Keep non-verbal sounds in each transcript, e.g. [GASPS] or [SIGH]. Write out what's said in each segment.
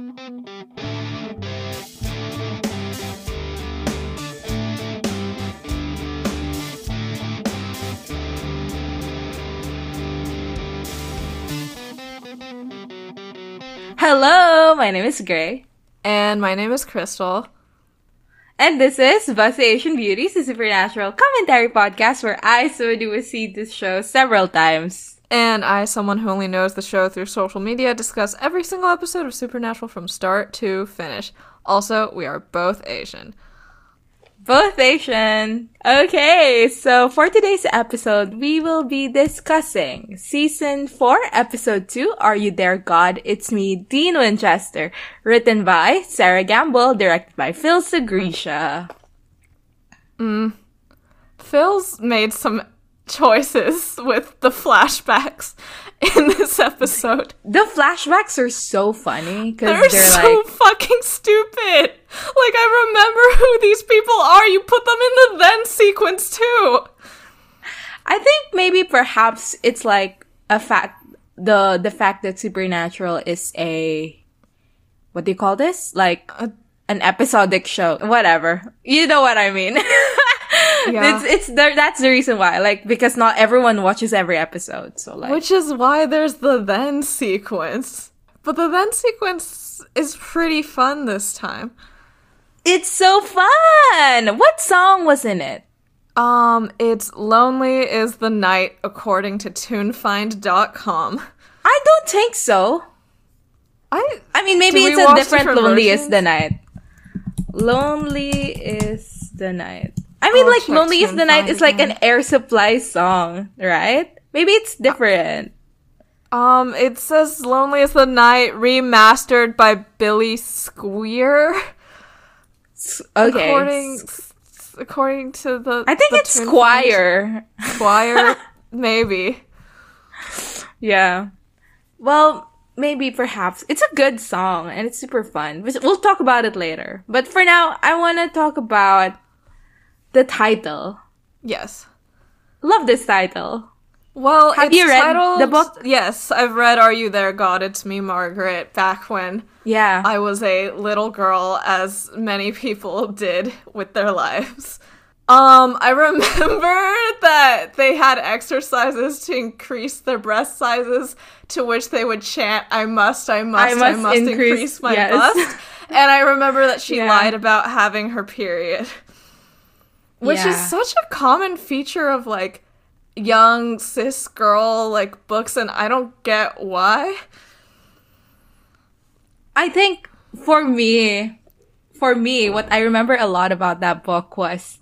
Hello, my name is Grey. And my name is Crystal. And this is Busty Asian Beauties, a supernatural commentary podcast where I, Sodu, have seen this show several times. And I, someone who only knows the show through social media, discuss every single episode of Supernatural from start to finish. Also, we are both Asian. Both Asian. Okay, so for today's episode, we will be discussing season 4, episode 2, Are You There, God? It's Me, Dean Winchester. Written by Sarah Gamble, directed by Phil Sgriccia. Mm. Phil's made some choices with the flashbacks in this episode. The flashbacks are so funny because They're, they're, so like, fucking stupid. Like I remember who these people are. You put them in the then sequence too. I think maybe perhaps it's like a fact the the fact that Supernatural is a what do you call this? Like an episodic show. Whatever. You know what I mean. [LAUGHS] Yeah. It's it's the, that's the reason why. Like because not everyone watches every episode. So like Which is why there's the then sequence. But the then sequence is pretty fun this time. it's so fun. What song was in it? Um, it's Lonely is the Night according to tunefind.com. I don't think so. I I mean, maybe it's a different different Lonely is the Night. Lonely is the Night. I mean, I'll like, Lonely is the Night is like an air supply song, right? Maybe it's different. um it says Lonely is the Night remastered by Billy Squeer. Okay. According according to the I think the it's Squire. Squire [LAUGHS] maybe. yeah. Well, maybe, perhaps. It's a good song and it's super fun. We'll talk about it later. But for now, I want to talk about the title. Yes. Love this title. Well, Have you read titled- the book? Yes, I've read Are You There, God? It's Me, Margaret, back when Yeah. I was a little girl, as many people [LAUGHS] did with their lives. Um, I [LAUGHS] remember that they had exercises to increase their breast sizes, to which they would chant, I must, I must, I must, must increase, increase- my yes. bust. [LAUGHS] And I remember that she Yeah. lied about having her period. Which is such a common feature of like young cis girl like books and I don't get why. I think for me, for me, what I remember a lot about that book was,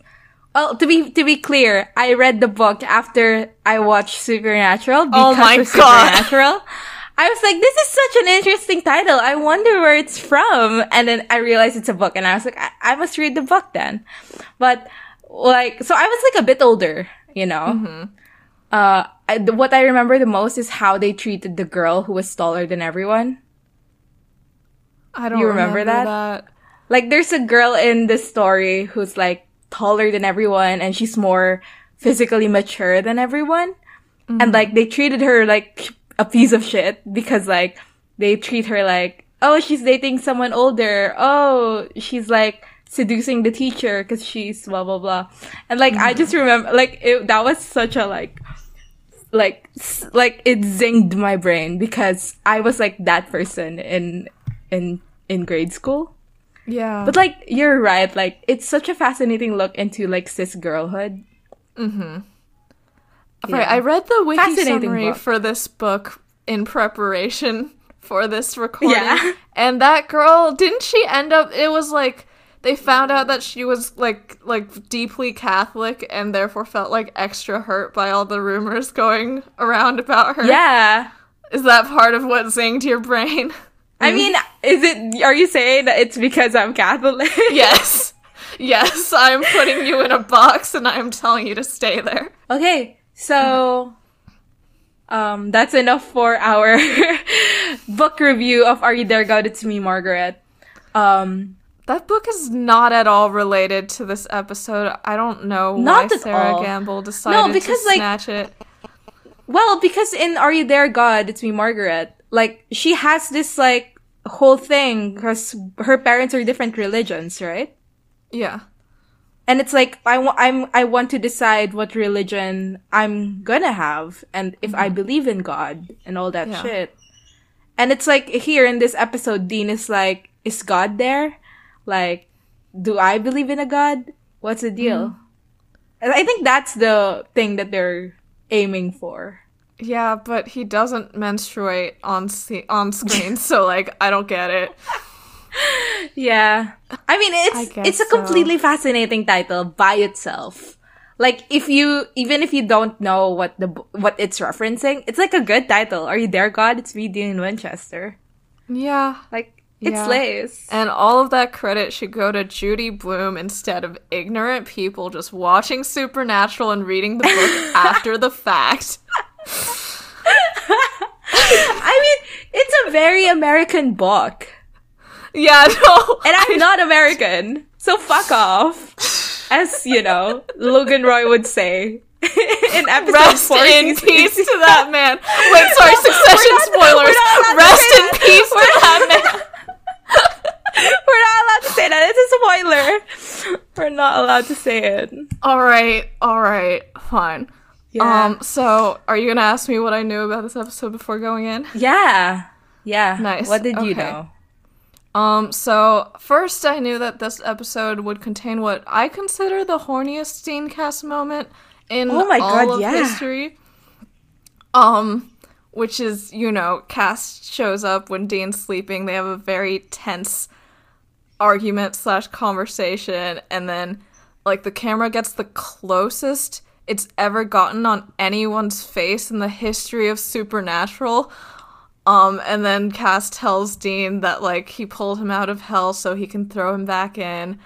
well, to be to be clear, I read the book after I watched Supernatural oh because Oh my of God. Supernatural. I was like, this is such an interesting title. I wonder where it's from. And then I realized it's a book, and I was like, I, I must read the book then. But like, so I was like a bit older, you know. Mm-hmm. Uh, I, what I remember the most is how they treated the girl who was taller than everyone. I don't You remember remember, that? that. Like there's a girl in this story who's like taller than everyone and she's more physically mature than everyone. And like they treated her like a piece of shit because like they treat her like, oh, she's dating someone older. Oh, she's like seducing the teacher because she's blah blah blah. And like I just remember like it, that was such a like like like it zinged my brain because I was like that person in in in grade school. Yeah. But like you're right, like it's such a fascinating look into like cis girlhood. Mm hmm. Right, I read the wiki summary book. for this book in preparation [LAUGHS] for this recording. Yeah. [LAUGHS] And that girl, didn't she end up it was like they found out that she was like like deeply Catholic and therefore felt like extra hurt by all the rumors going around about her. Yeah. Is that part of what zinged your brain? I mean, is it are you saying that it's because I'm Catholic? [LAUGHS] yes. Yes, I'm putting you in a box and I'm telling you to stay there. Okay. So um that's enough for our [LAUGHS] book review of Are You There God It's Me Margaret. Um That book is not at all related to this episode. I don't know Not why Sarah all. Gamble decided because, to like- snatch it. Well, because in Are You There, God, It's Me, Margaret, like, she has this, like, whole thing because her parents are different religions, right? Yeah. And it's like I want I'm I want to decide what religion I'm gonna have and if I mm-hmm. believe in God and all that Yeah. shit. And it's like here in this episode, Dean is like, is God there? Like, do I believe in a God? What's the deal? Mm-hmm. And I think that's the thing that they're aiming for. Yeah, but he doesn't menstruate on se- on screen, so like I don't get it. [LAUGHS] Yeah. I mean, it's guess it's a so. completely fascinating title by itself. Like if you even if you don't know what the what it's referencing, it's like a good title. Are you there, God? It's me, Dean Winchester. Yeah. Like it Yeah. slays. And all of that credit should go to Judy Blume instead of ignorant people just watching Supernatural and reading the book [LAUGHS] after the fact. I mean, it's a very American book, Yeah, [LAUGHS] no. and I'm not American, so fuck off. As you know, Logan Roy would say [LAUGHS] in episode Rest in peace to that man. Wait, sorry, Succession spoilers. we're not allowed to Rest in peace to that man. We're not allowed to say that. It's a spoiler. We're not allowed to say it. All right, all right, fine. Yeah. Um, so are you gonna ask me what I knew about this episode before going in? Yeah. Yeah. Nice. What did you know? Um, so first I knew that this episode would contain what I consider the horniest Steencast moment in Oh my all God, of yeah. history. Um, which is, you know, Cass shows up when Dean's sleeping. They have a very tense argument slash conversation, and then like the camera gets the closest it's ever gotten on anyone's face in the history of Supernatural. Um, and then Cass tells Dean that like he pulled him out of hell so he can throw him back in.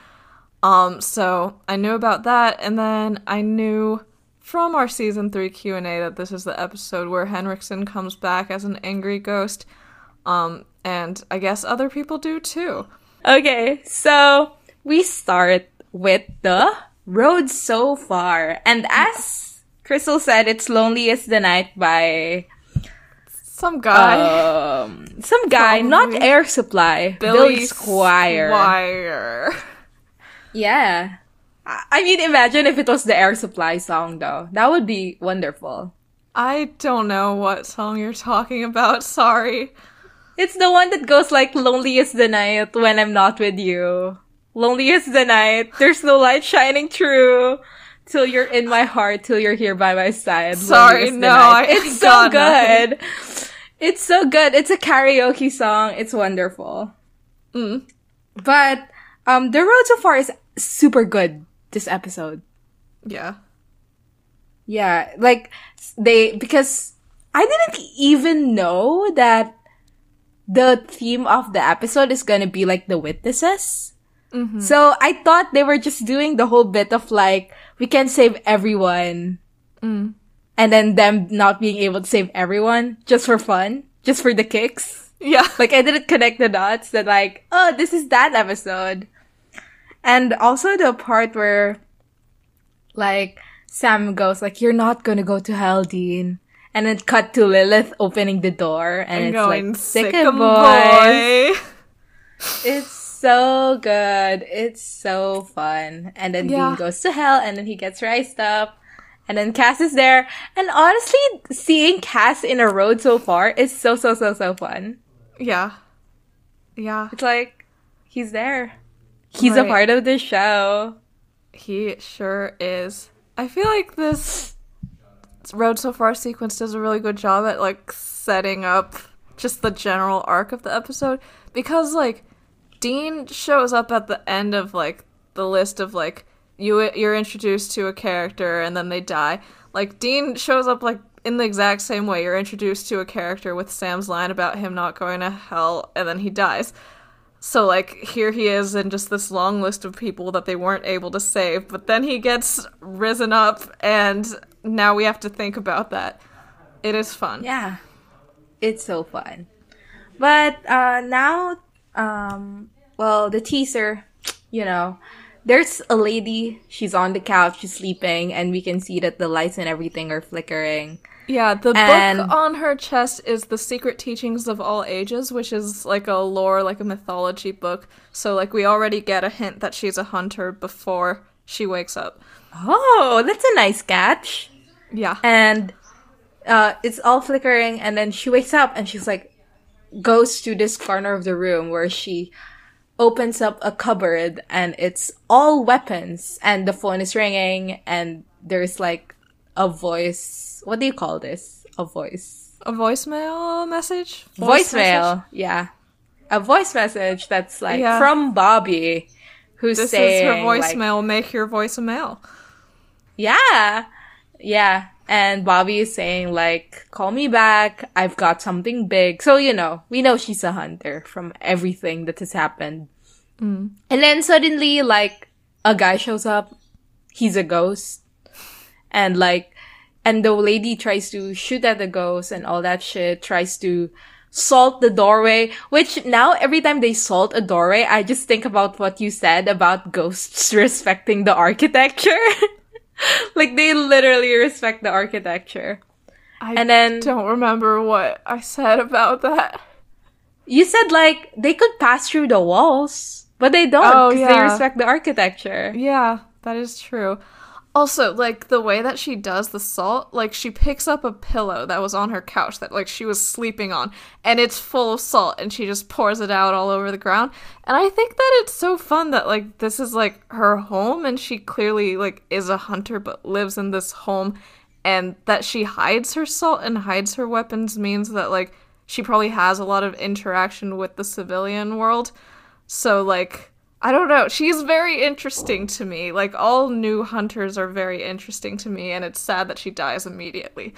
Um, so I knew about that, and then I knew from our season three Q and A that this is the episode where Henriksen comes back as an angry ghost. Um, and I guess other people do too. Okay, so we start with the road so far. And as Crystal said, it's Lonely as the Night by Some guy, um some guy, not Air Supply. Billy, Squier. Squier. Yeah. I mean, imagine if it was the Air Supply song, though. That would be wonderful. I don't know what song you're talking about. Sorry. It's the one that goes like lonely as the night when I'm not with you. Lonely as the night. There's no light shining through. Till you're in my heart, till you're here by my side. Sorry, no. I It's [LAUGHS] so good. It's so good. It's a karaoke song. It's wonderful. Mm. But um the road so far is super good this episode. Yeah. Yeah, like they because I didn't even know that the theme of the episode is gonna be like the witnesses. Mm-hmm. So I thought they were just doing the whole bit of like we can save everyone, mm. and then them not being able to save everyone just for fun, just for the kicks. Yeah. [LAUGHS] Like I didn't connect the dots that like, oh, this is that episode. And also the part where like Sam goes like, You're not gonna go to hell, Dean. And then cut to Lilith opening the door and, I'm it's like sick boy. It's so good. It's so fun. And then Yeah. Dean goes to hell and then he gets raised up. And then Cass is there. And honestly, seeing Cass in a road so far is so, so, so, so fun. Yeah. Yeah. It's like he's there. He's a part of the show. He sure is. I feel like this road so far sequence does a really good job at like setting up just the general arc of the episode because like Dean shows up at the end of like the list of like you you're introduced to a character and then they die. Like Dean shows up like in the exact same way you're introduced to a character with Sam's line about him not going to hell and then he dies. So like here he is in just this long list of people that they weren't able to save, but then he gets risen up and now we have to think about that. It is fun. Yeah. It's so fun. But uh now um well the teaser, you know, there's a lady. She's on the couch. She's sleeping, and we can see that the lights and everything are flickering. Yeah, the And- book on her chest is The Secret Teachings of All Ages, which is like a lore, like a mythology book. So, like, we already get a hint that she's a hunter before she wakes up. Oh, that's a nice catch. Yeah. And uh, it's all flickering, and then she wakes up and she's like, goes to this corner of the room where she opens up a cupboard and it's all weapons, and the phone is ringing, and there's like a voice. What do you call this? A voice. A voicemail message? Voice Voicemail. message? Yeah. A voice message that's like Yeah. from Bobby, who's This saying is her like, voicemail. Make your voice a mail. Yeah. Yeah. And Bobby is saying like, call me back. I've got something big. So, you know, we know she's a hunter from everything that has happened. Mm. And then suddenly like a guy shows up. He's a ghost. And like, and the lady tries to shoot at the ghost and all that shit, tries to salt the doorway, which now every time they salt a doorway, I just think about what you said about ghosts [LAUGHS] respecting the architecture. [LAUGHS] [LAUGHS] like they literally respect the architecture. I And then don't remember what I said about that. you said like they could pass through the walls, but they don't Oh, because they respect the architecture. Yeah, that is true. Also, like the way that she does the salt, like she picks up a pillow that was on her couch that like she was sleeping on, and it's full of salt, and she just pours it out all over the ground. And I think that it's so fun that like this is like her home, and she clearly like is a hunter but lives in this home, and that she hides her salt and hides her weapons means that like she probably has a lot of interaction with the civilian world. So like I don't know, she's very interesting to me. Like all new hunters are very interesting to me and it's sad that she dies immediately.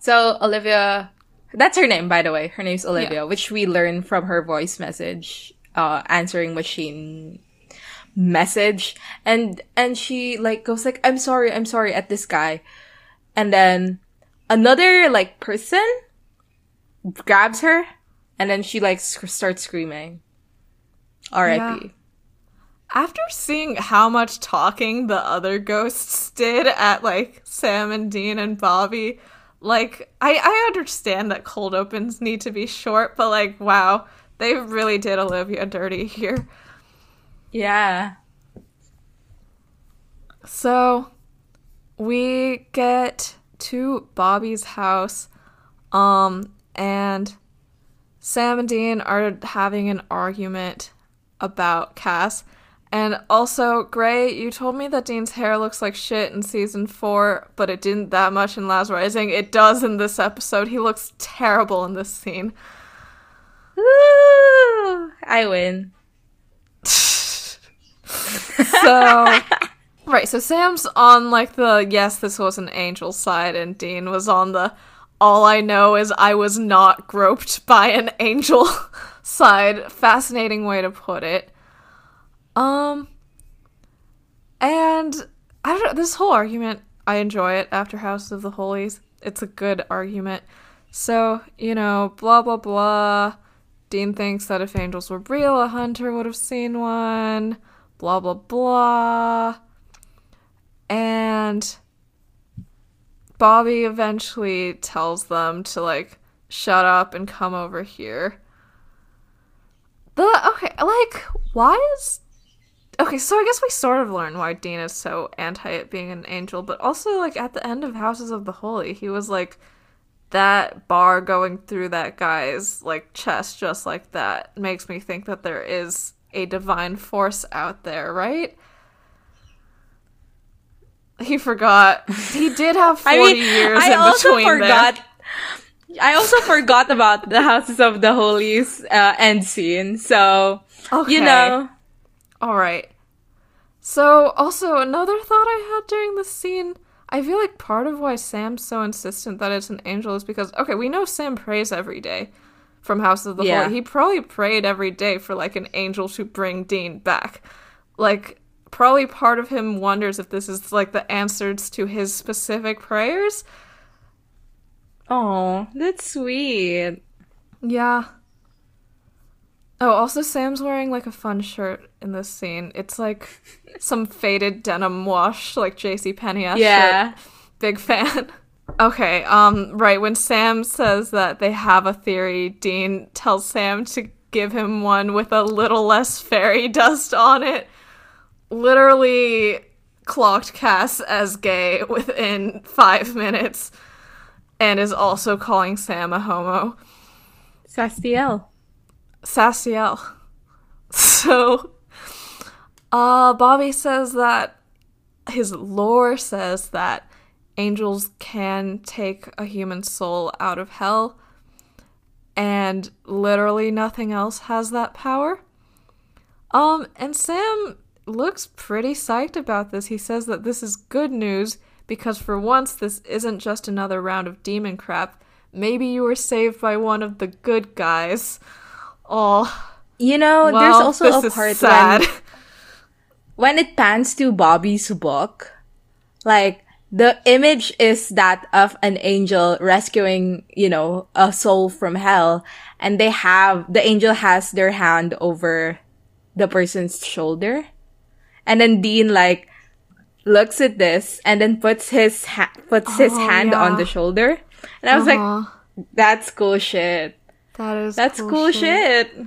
So Olivia, that's her name by the way. Her name's Olivia, Yeah. which we learned from her voice message, uh, answering machine message, and and she like goes like, "I'm sorry, I'm sorry" at this guy, and then another like person grabs her, and then she like sc- starts screaming. R.I.P. After seeing how much talking the other ghosts did at like Sam and Dean and Bobby, like I I understand that cold opens need to be short, but like wow, they really did Olivia dirty here. Yeah. So we get to Bobby's house, um, and Sam and Dean are having an argument about Cass. And also, Grey, you told me that Dean's hair looks like shit in season four, but it didn't that much in Lazarus Rising. It does in this episode. He looks terrible in this scene. Woo! I win. So, [LAUGHS] right, so Sam's on like the yes, this was an angel side, and Dean was on the all I know is I was not groped by an angel [LAUGHS] side. Fascinating way to put it. Um, and I don't know, this whole argument, I enjoy it after House of the Holies. It's a good argument. So, you know, blah blah blah. Dean thinks that if angels were real, a hunter would have seen one. Blah blah blah. And Bobby eventually tells them to like shut up and come over here. The okay, like why is Okay, so I guess we sort of learn why Dean is so anti it being an angel, but also like at the end of Houses of the Holy, he was like that bar going through that guy's like chest just like that makes me think that there is a divine force out there, right? He forgot. He did have 40 [LAUGHS] I mean, years I in also between forgot. there. I also forgot about the Houses of the Holies uh, end scene. So Okay. you know, All right. So, also another thought I had during this scene, I feel like part of why Sam's so insistent that it's an angel is because okay, we know Sam prays every day from House of the Yeah. Holy. He probably prayed every day for like an angel to bring Dean back. Like probably part of him wonders if this is like the answers to his specific prayers. oh, that's sweet. Yeah. Oh, also Sam's wearing like a fun shirt in this scene. It's like [LAUGHS] some faded denim wash, like JC Penney Yeah. shirt. Big fan. Okay, um, right, when Sam says that they have a theory, Dean tells Sam to give him one with a little less fairy dust on it. Literally clocked Cass as gay within five minutes and is also calling Sam a homo. Sastiel. Sastiel. [LAUGHS] So, uh, Bobby says that his lore says that angels can take a human soul out of hell, and literally nothing else has that power. Um, and Sam looks pretty psyched about this. He says that this is good news because for once this isn't just another round of demon crap. Maybe you were saved by one of the good guys. Oh, You know, well, there's also a part sad. when when it pans to Bobby's book, like the image is that of an angel rescuing, you know, a soul from hell, and they have the angel has their hand over the person's shoulder, and then Dean like looks at this and then puts his ha- puts his Oh, hand yeah. on the shoulder, and I was like, Uh-huh. "That's cool shit. That is That's cool, shit."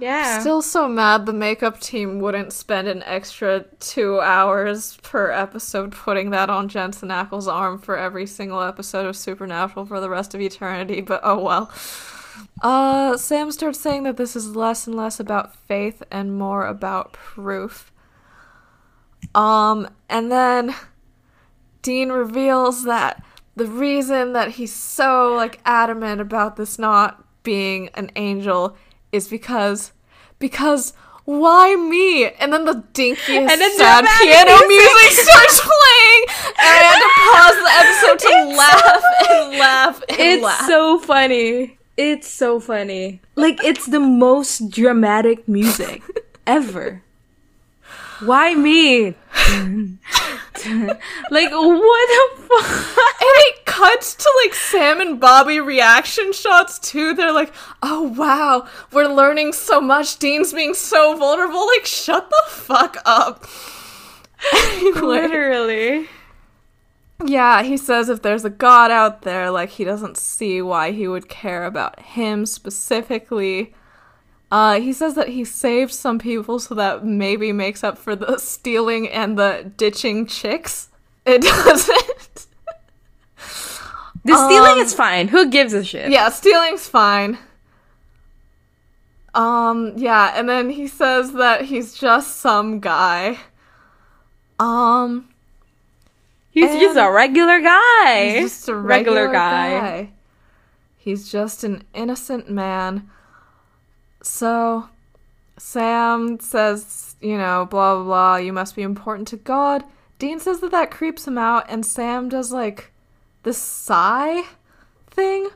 Yeah. Still so mad the makeup team wouldn't spend an extra two hours per episode putting that on Jensen Ackles' arm for every single episode of Supernatural for the rest of eternity, but oh well. Uh, Sam starts saying that this is less and less about faith and more about proof. Um, and then Dean reveals that the reason that he's so like adamant about this not being an angel is because because why me? And then the dinkiest And then sad piano music. music starts playing, and I had to pause the episode to It's laugh and laugh and It's laugh. so funny. It's so funny. Like it's the most dramatic music [LAUGHS] ever. Why me? like what the fuck? And it cuts to like Sam and Bobby reaction shots too. They're like, "Oh wow, we're learning so much. Dean's being so vulnerable. Like, shut the fuck up." [LAUGHS] Anyway. Literally. Yeah, he says if there's a god out there, like he doesn't see why he would care about him specifically. Uh, he says that he saved some people, so that maybe makes up for the stealing and the ditching chicks. It [LAUGHS] doesn't. The stealing Um, is fine. Who gives a shit? yeah, stealing's fine. Um, yeah, and then he says that he's just some guy. Um, He's just a regular guy. He's just a regular, guy. He's just an innocent man. So, Sam says, you know, blah, blah, blah, you must be important to God. Dean says that that creeps him out, and Sam does, like, the sigh thing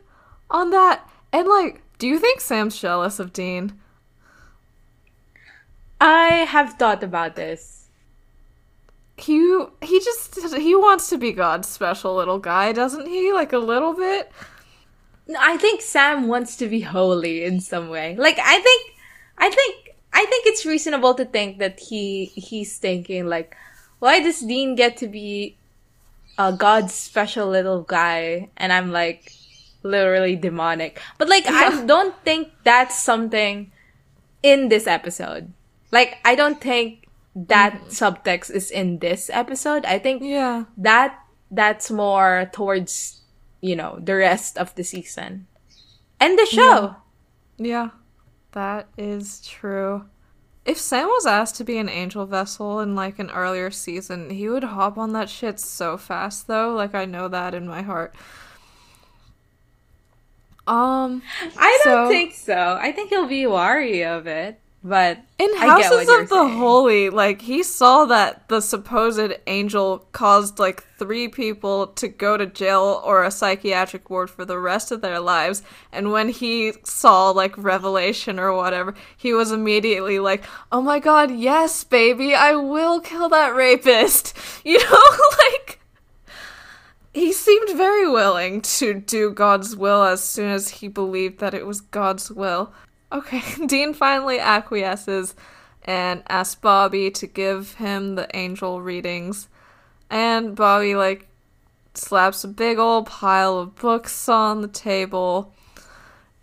on that. And, like, do you think Sam's jealous of Dean? I have thought about this. He, he just, he wants to be God's special little guy, doesn't he? Like, a little bit? I think Sam wants to be holy in some way. Like I think I think I think it's reasonable to think that he he's thinking like why does Dean get to be a God's special little guy and I'm like literally demonic. But like I don't think that's something in this episode. Like I don't think that mm-hmm. subtext is in this episode. I think Yeah. that that's more towards you know the rest of the season and the show Yeah, that is true. If Sam was asked to be an angel vessel in like an earlier season, he would hop on that shit so fast though. Like I know that in my heart. Um i don't So- think so i think he'll be wary of it but in I get what Houses of the saying. Holy, like he saw that the supposed angel caused like three people to go to jail or a psychiatric ward for the rest of their lives, and when he saw like Revelation or whatever, he was immediately like, "Oh my god, yes, baby, I will kill that rapist." [LAUGHS] You know, [LAUGHS] like he seemed very willing to do God's will as soon as he believed that it was God's will. Okay, [LAUGHS] Dean finally acquiesces and asks Bobby to give him the angel readings. And Bobby, like, slaps a big old pile of books on the table.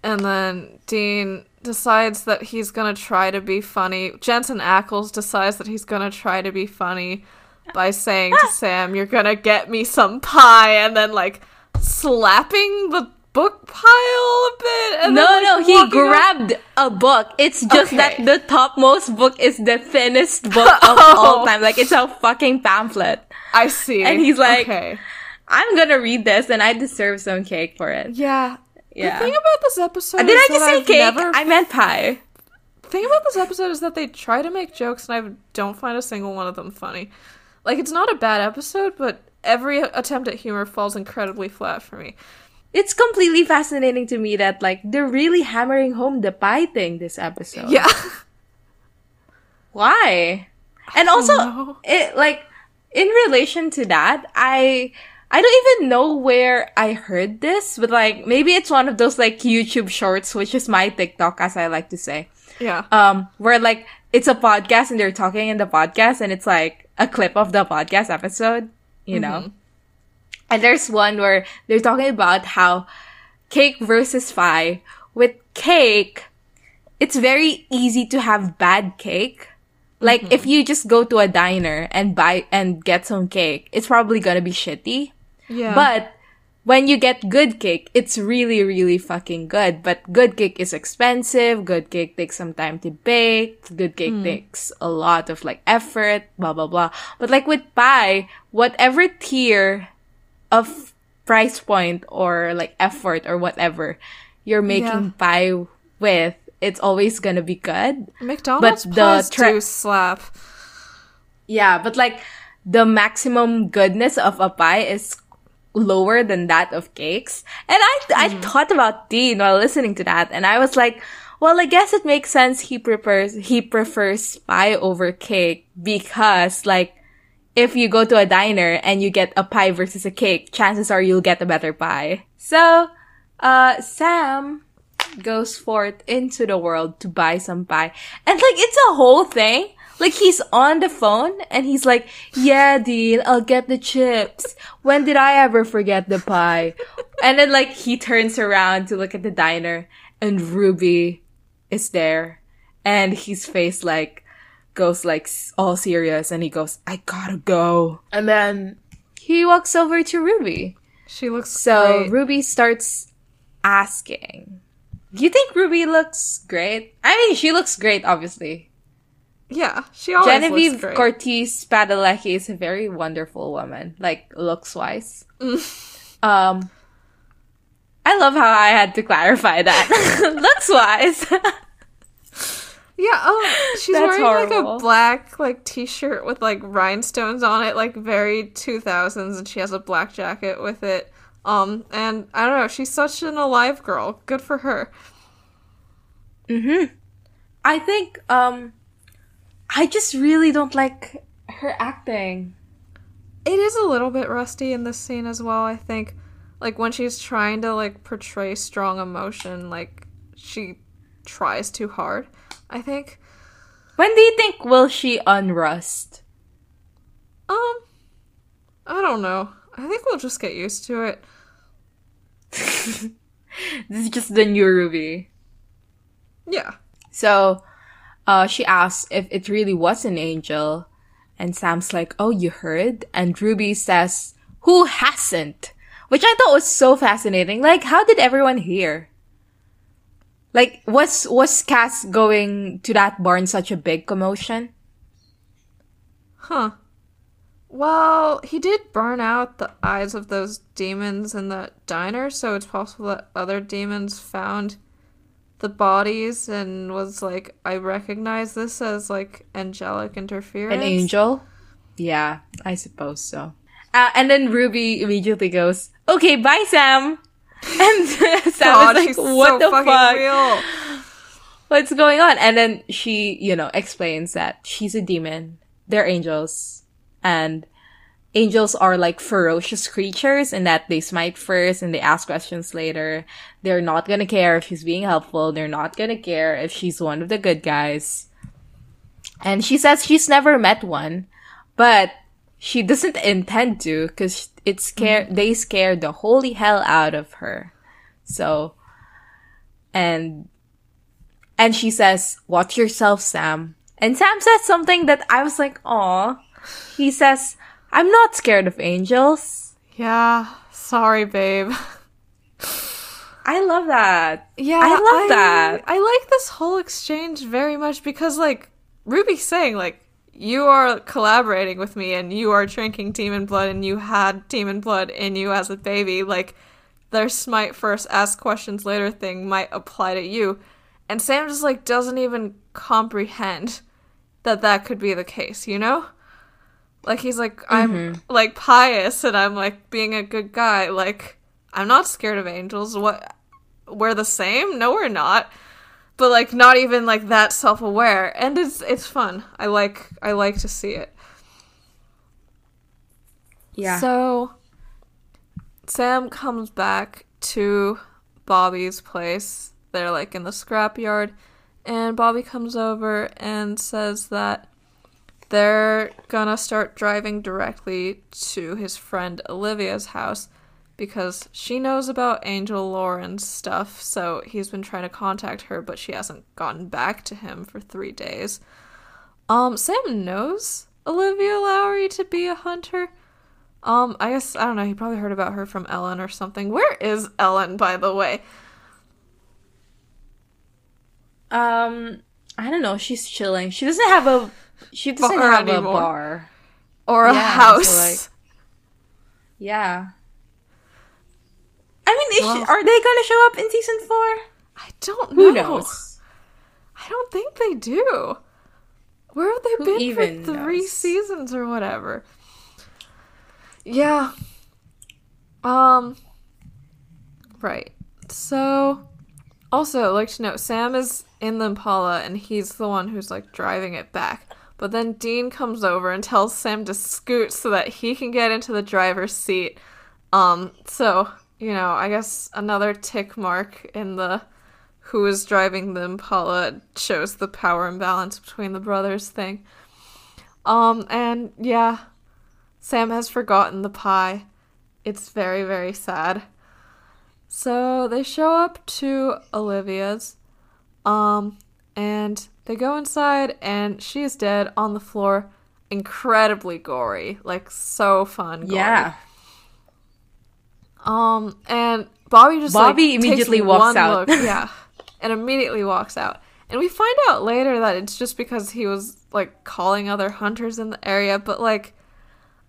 And then Dean decides that he's gonna try to be funny. Jensen Ackles decides that he's gonna try to be funny by [LAUGHS] saying to Sam, You're gonna get me some pie, and then, like, slapping the book pile a bit. And no, then, like, no, he grabbed a book. It's just Okay. that the topmost book is the thinnest book of [LAUGHS] Oh. all time. Like it's a fucking pamphlet. I see. And he's like- okay. I'm gonna read this and I deserve some cake for it. Yeah. Yeah. The thing about this episode Did is I just that say I've cake? Never... I meant pie. thing about this episode is that they try to make jokes and I don't find a single one of them funny. Like it's not a bad episode, but every attempt at humor falls incredibly flat for me. It's completely fascinating to me that like they're really hammering home the pie thing this episode. Yeah. [LAUGHS] Why? And also, know. it like in relation to that, I I don't even know where I heard this, but like maybe it's one of those like YouTube shorts, which is my TikTok, as I like to say. yeah. Um, where like it's a podcast and they're talking in the podcast, and it's like a clip of the podcast episode, you know. And there's one where they're talking about how cake versus pie. With cake, it's very easy to have bad cake. Like if mm-hmm. you just go to a diner and buy and get some cake, it's probably gonna be shitty. yeah. But when you get good cake, it's really, really fucking good. But good cake is expensive. Good cake takes some time to bake. Good cake mm. takes a lot of like effort, blah, blah, blah. But like with pie, whatever tier of price point or like effort or whatever you're making pie with, it's always gonna be good. McDonald's but the tra- do slap. Yeah, but like the maximum goodness of a pie is lower than that of cakes. And I I mm-hmm. thought about Dean while listening to that and I was like, well, I guess it makes sense he prefers he prefers pie over cake because like if you go to a diner and you get a pie versus a cake, chances are you'll get a better pie. So, uh Sam goes forth into the world to buy some pie. And like it's a whole thing. Like he's on the phone and he's like, "Yeah, Dean, I'll get the chips. When did I ever forget the pie?" and then like he turns around to look at the diner and Ruby is there and his face like goes like all serious and he goes, "I gotta go." And then he walks over to Ruby. She looks So great. Ruby starts asking, "Do you think Ruby looks great?" I mean, she looks great, obviously. yeah, she always Genevieve looks great. Cortese Padalecki is a very wonderful woman, like looks wise. [LAUGHS] Um, I love how I had to clarify that [LAUGHS] looks wise. [LAUGHS] Yeah, oh, she's That's wearing like a black like t-shirt with like rhinestones on it, like very 2000s and she has a black jacket with it. Um and I don't know, she's such an alive girl. Good for her. Mhm. I think um, I just really don't like her acting. It is a little bit rusty in this scene as well, I think. Like when she's trying to like portray strong emotion, like she tries too hard, I think. When do you think will she unrust? Um I don't know. I think we'll just get used to it. [LAUGHS] This is just the new Ruby. Yeah. So, uh, she asks if it really was an angel, and Sam's like, "Oh, you heard?" And Ruby says, "Who hasn't?" Which I thought was so fascinating. Like, how did everyone hear? Like, was was Cass going to that barn such a big commotion? Huh. Well, he did burn out the eyes of those demons in the diner, so it's possible that other demons found the bodies and was like, I recognize this as like angelic interference. An angel? Yeah, I suppose so. Uh, and then Ruby immediately goes, "Okay, bye, Sam." [LAUGHS] And [LAUGHS] Sam God, is like, "What so the fuck? real. What's going on?" And then she, you know, explains that she's a demon. They're angels, and angels are like ferocious creatures and that they smite first and they ask questions later. They're not gonna care if she's being helpful. They're not gonna care if she's one of the good guys. And she says she's never met one, but she doesn't intend to because it scare Mm-hmm. they scared the holy hell out of her. So, and and she says, "Watch yourself, Sam." And Sam says something that I was like, oh He says, "I'm not scared of angels." Yeah, sorry, babe. I love that. Yeah, I love that. I like this whole exchange very much because, like, Ruby's saying, like, you are collaborating with me and you are drinking demon blood and you had demon blood in you as a baby. Like, their smite first, ask questions later thing might apply to you. And Sam just, like, doesn't even comprehend that that could be the case, you know? Like, he's like, I'm, mm-hmm. like, pious and I'm, like, being a good guy. Like, I'm not scared of angels. What? We're the same? No, we're not. But like not even like that self-aware, and it's it's fun. I like I like to see it. Yeah. So Sam comes back to Bobby's place. They're like in the scrapyard, and Bobby comes over and says that they're gonna start driving directly to his friend Olivia's house because she knows about Angel Lauren's stuff, so he's been trying to contact her, but she hasn't gotten back to him for three days. Um, Sam knows Olivia Lowry to be a hunter. Um, I guess I don't know. He probably heard about her from Ellen or something. Where is Ellen, by the way? Um, I don't know. She's chilling. She doesn't have a. She doesn't Bar have anymore. a bar. Or a Yeah, so, house? like- Yeah. I mean, is she, are they gonna show up in season four? I don't know. Who knows? I don't think they do. Where have they Who been for three knows? seasons or whatever? Yeah. Um. Right. So, also, like to note, Sam is in the Impala and he's the one who's like driving it back. But then Dean comes over and tells Sam to scoot so that he can get into the driver's seat. Um. So you know, I guess another tick mark in the who is driving the Impala shows the power imbalance between the brothers thing. Um, and yeah, Sam has forgotten the pie. It's very, very sad. So they show up to Olivia's, um, and they go inside, and she is dead on the floor. Incredibly gory, like so fun. Gory. Yeah. Um, and Bobby just Bobby like, immediately walks out. Look, [LAUGHS] yeah, and immediately walks out. And we find out later that it's just because he was like calling other hunters in the area, but like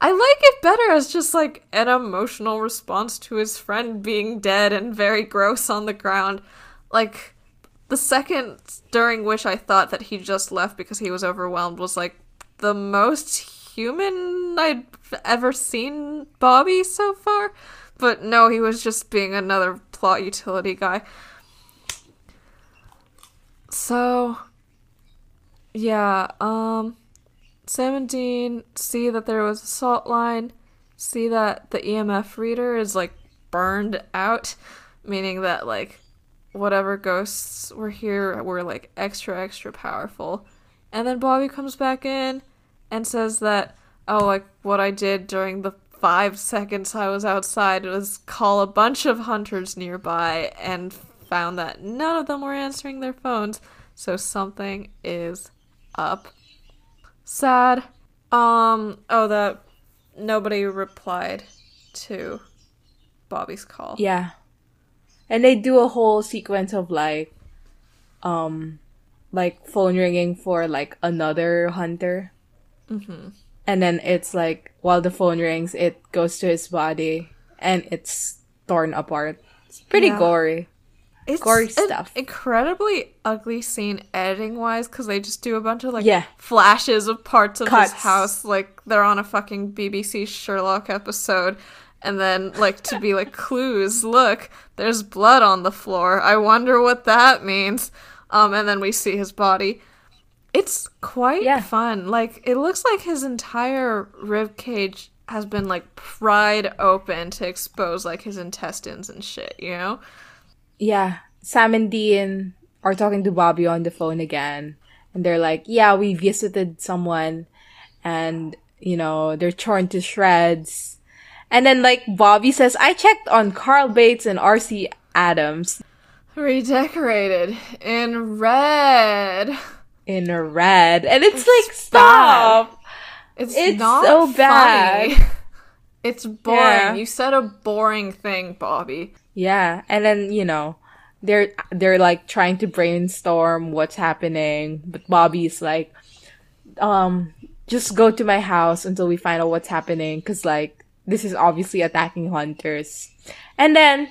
I like it better as just like an emotional response to his friend being dead and very gross on the ground. Like the second during which I thought that he just left because he was overwhelmed was like the most human I'd ever seen Bobby so far. But no, he was just being another plot utility guy. So yeah, um Sam and Dean see that there was a salt line, see that the EMF reader is like burned out, meaning that like whatever ghosts were here were like extra extra powerful. And then Bobby comes back in and says that oh like what I did during the 5 seconds I was outside was call a bunch of hunters nearby and found that none of them were answering their phones. So something is up sad. Um, oh, that nobody replied to Bobby's call. Yeah. And they do a whole sequence of like, um, like phone ringing for like another hunter. Mm-hmm. And then it's like, while the phone rings, it goes to his body and it's torn apart. It's pretty Yeah. gory. It's gory an stuff. incredibly ugly scene editing wise because they just do a bunch of like Yeah. flashes of parts of Cuts. his house, like they're on a fucking BBC Sherlock episode. And then, like, to be like clues, look, there's blood on the floor. I wonder what that means. Um, and then we see his body. It's quite Yeah. fun. Like, it looks like his entire rib cage has been like pried open to expose like his intestines and shit, you know? Yeah. Sam and Dean are talking to Bobby on the phone again. And they're like, yeah, we visited someone and, you know, they're torn to shreds. And then like Bobby says, I checked on Carl Bates and R.C. Adams Redecorated in red. [LAUGHS] in red. And it's, like, stop. It's, It's not so bad. [LAUGHS] It's boring. Yeah. You said a boring thing, Bobby. Yeah, and then you know, they're they're like trying to brainstorm what's happening, but Bobby's like, um, just go to my house until we find out what's happening, because like this is obviously attacking hunters, and then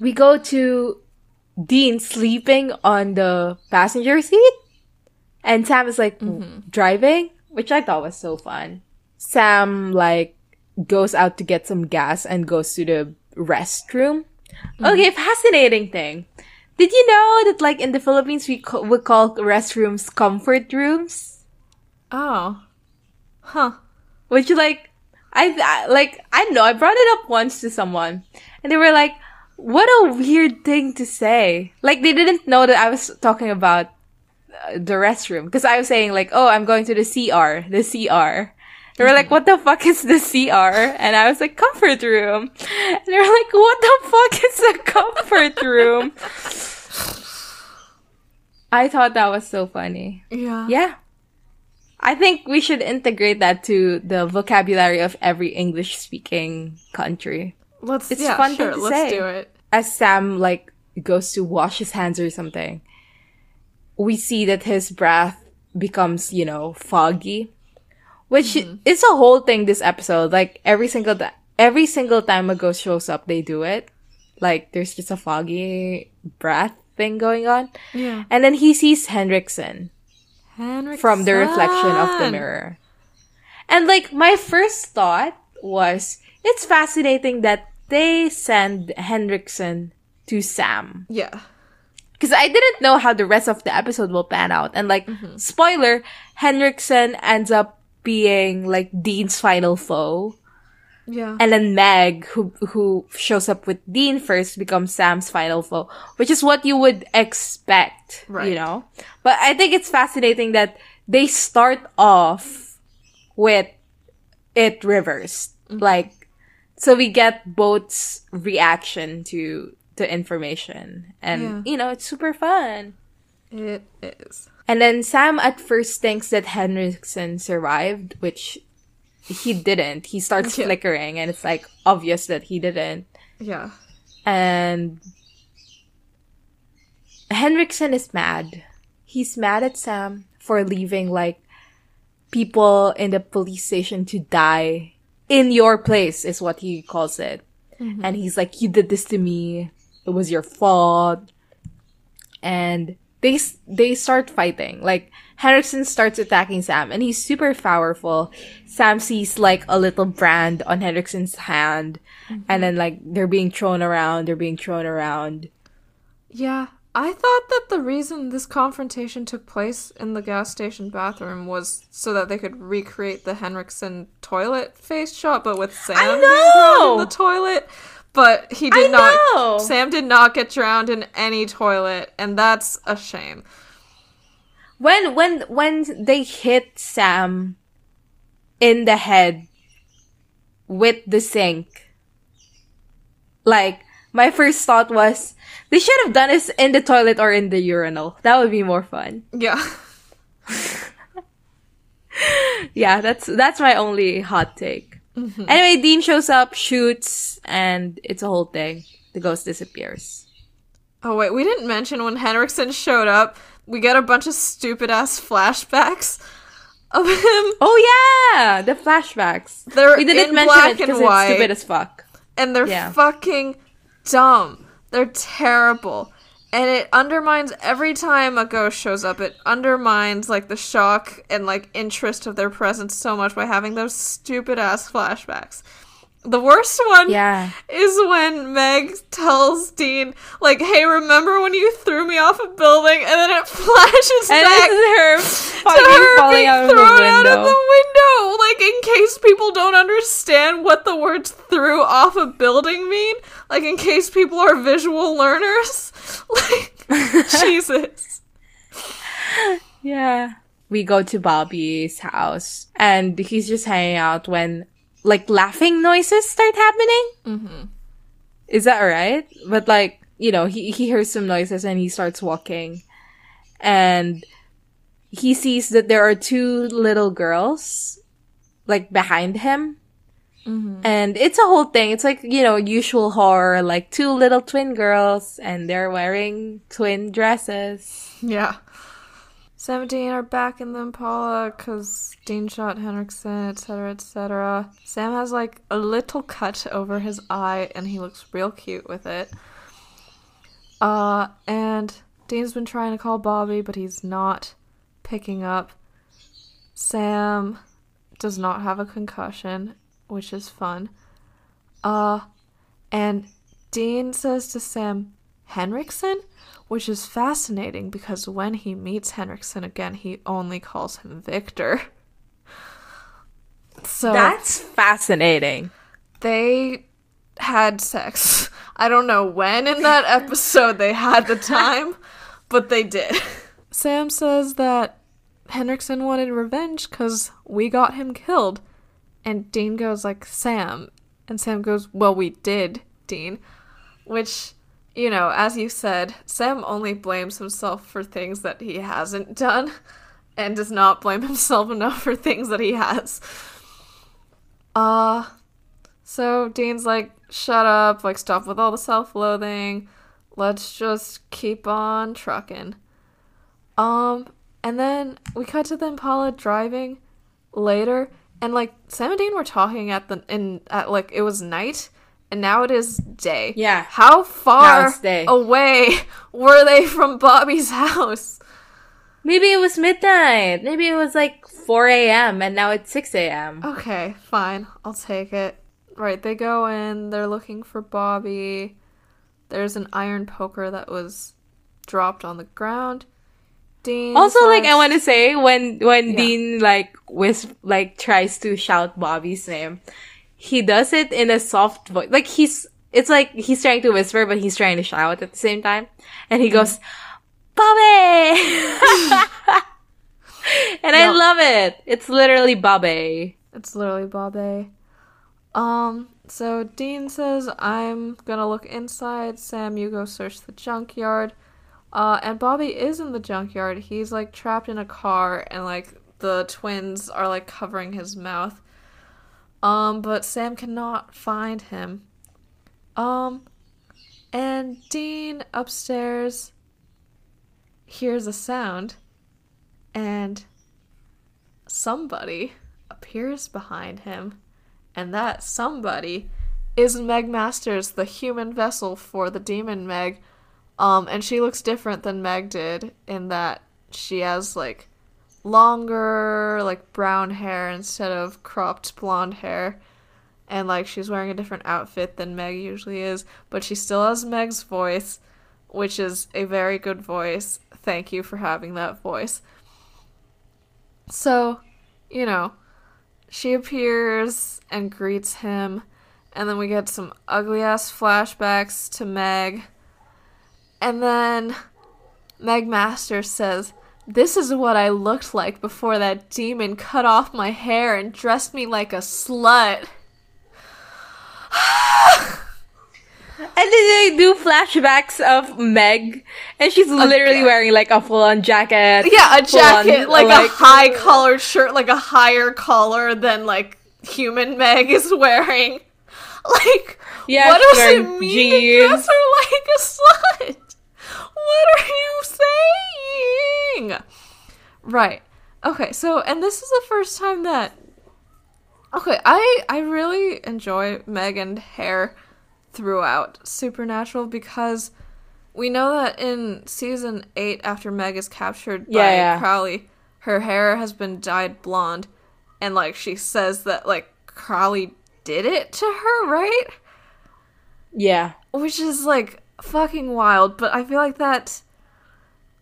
we go to Dean sleeping on the passenger seat, and Sam is like mm-hmm. driving, which I thought was so fun. Sam like goes out to get some gas and goes to the restroom. Mm-hmm. Okay, fascinating thing. Did you know that like in the Philippines we ca- we call restrooms comfort rooms? Oh. Huh. Which like I, I like I know I brought it up once to someone and they were like, "What a weird thing to say." Like they didn't know that I was talking about the restroom because I was saying like, "Oh, I'm going to the CR, the CR." They were like, mm-hmm. "What the fuck is the CR?" And I was like, "Comfort room." And they were like, "What the fuck is a comfort room?" I thought that was so funny. Yeah. Yeah. I think we should integrate that to the vocabulary of every English speaking country. Let's It's yeah, fun sure. to Let's say. do it. As Sam like goes to wash his hands or something, we see that his breath becomes, you know, foggy. Which mm-hmm. is a whole thing this episode. Like every single ti- every single time a ghost shows up, they do it. Like there's just a foggy breath thing going on. Yeah. And then he sees Henriksen. Henrik from the reflection of the mirror. And like my first thought was it's fascinating that they send Henriksen to Sam. Yeah. Because I didn't know how the rest of the episode will pan out. And like, mm-hmm. spoiler, Henriksen ends up being like Dean's final foe. Yeah. And then Meg, who who shows up with Dean first, becomes Sam's final foe, which is what you would expect, Right. you know. But I think it's fascinating that they start off with it reversed, mm-hmm. like so we get both's reaction to the information, and Yeah. you know it's super fun. it is. And then Sam at first thinks that Henriksen survived, which he didn't. He starts Yeah. flickering, and it's like obvious that he didn't. Yeah. And Henriksen is mad. He's mad at Sam for leaving like people in the police station to die in your place, is what he calls it. Mm-hmm. And he's like, "You did this to me. It was your fault." And they they start fighting. Like Henriksen starts attacking Sam, and he's super powerful. Sam sees like a little brand on Henriksen's hand, mm-hmm. and then like they're being thrown around. They're being thrown around. Yeah. I thought that the reason this confrontation took place in the gas station bathroom was so that they could recreate the Henriksen toilet face shot, but with Sam being drowned know! in the toilet. But he did I not. know! Sam did not get drowned in any toilet, and that's a shame. When when when they hit Sam in the head with the sink, like my first thought was they should have done this in the toilet or in the urinal. That would be more fun. Yeah. [LAUGHS] Yeah, that's that's my only hot take. [LAUGHS] Anyway, Dean shows up, shoots, and it's a whole thing. The ghost disappears. Oh wait, we didn't mention when Henriksen showed up, we get a bunch of stupid ass flashbacks of him, Oh yeah, the flashbacks. They're we didn't in mention black it because it's white. stupid as fuck. and they're Yeah. fucking dumb. They're terrible. And it undermines every time a ghost shows up. It undermines like the shock and like interest of their presence so much by having those stupid ass flashbacks. The worst one Yeah. is when Meg tells Dean, like, hey, remember when you threw me off a building? And then it [LAUGHS] flashes And back her to her being thrown out of the window. Like in case people don't understand what the words "threw off a building" mean. Like in case people are visual learners. [LAUGHS] Like [LAUGHS] Jesus. Yeah. We go to Bobby's house and he's just hanging out when like laughing noises start happening. Mm-hmm. Is that right? But like, you know, he, he hears some noises and he starts walking and he sees that there are two little girls like behind him. Mm-hmm. And it's a whole thing. It's like, you know, usual horror, like two little twin girls and they're wearing twin dresses. Yeah. 17 are back in the Impala because Dean shot Henriksen, etc., etc. Sam has like a little cut over his eye and he looks real cute with it. Uh, and Dean's been trying to call Bobby, but he's not picking up. Sam does not have a concussion, which is fun. Uh, and Dean says to Sam, Henriksen? Which is fascinating because when he meets Henriksen again, he only calls him Victor. So that's fascinating. They had sex. I don't know when in that [LAUGHS] episode they had the time, but they did. Sam says that Henriksen wanted revenge because we got him killed. And Dean goes like, Sam. And Sam goes, well, we did, Dean. Which, you know, as you said, Sam only blames himself for things that he hasn't done [LAUGHS] and does not blame himself enough for things that he has. Uh, so Dean's like, shut up, like, stop with all the self loathing. Let's just keep on trucking. Um, and then we cut to the Impala driving later, and like Sam and Dean were talking at the in at like it was night, and now it is day. Yeah. How far away [LAUGHS] were they from Bobby's [LAUGHS] house? Maybe it was midnight. Maybe it was like 4 a.m. and now it's 6 a.m. Okay, fine. I'll take it. Right, they go in, they're looking for Bobby. There's an iron poker that was dropped on the ground. Dean also, like I want to say when when yeah. Dean like wisp like tries to shout Bobby's name, he does it in a soft voice. Like he's it's like he's trying to whisper, but he's trying to shout at the same time, and he goes, "Bobby," [LAUGHS] and yep. I love it. It's literally Bobby. It's literally Bobby. Um, so Dean says, I'm gonna look inside. Sam, you go search the junkyard. Uh, and Bobby is in the junkyard. He's like trapped in a car, and like the twins are like covering his mouth. Um, but Sam cannot find him. Um, and Dean upstairs hears a sound, and somebody appears behind him and that somebody is Meg Masters, the human vessel for the demon Meg. Um, and she looks different than Meg did in that she has like longer, like brown hair instead of cropped blonde hair. And like she's wearing a different outfit than Meg usually is, but she still has Meg's voice, which is a very good voice. Thank you for having that voice. So, you know, she appears and greets him, and then we get some ugly ass flashbacks to Meg. And then Meg Master says, This is what I looked like before that demon cut off my hair and dressed me like a slut. [SIGHS] And then they do flashbacks of Meg, and she's literally wearing like a full on jacket. Yeah, a jacket, like, like, a high collared shirt, like a higher collar than like human Meg is wearing. [LAUGHS] Like, yeah, what does it mean jeans. to dress her like a slut? [LAUGHS] What are you saying? Right. Okay, so and this is the first time that Okay, I I really enjoy Megan hair throughout Supernatural because we know that in season 8 after Meg is captured yeah, by yeah. Crowley, her hair has been dyed blonde and like she says that like Crowley did it to her, right? Yeah. Which is like fucking wild, but I feel like that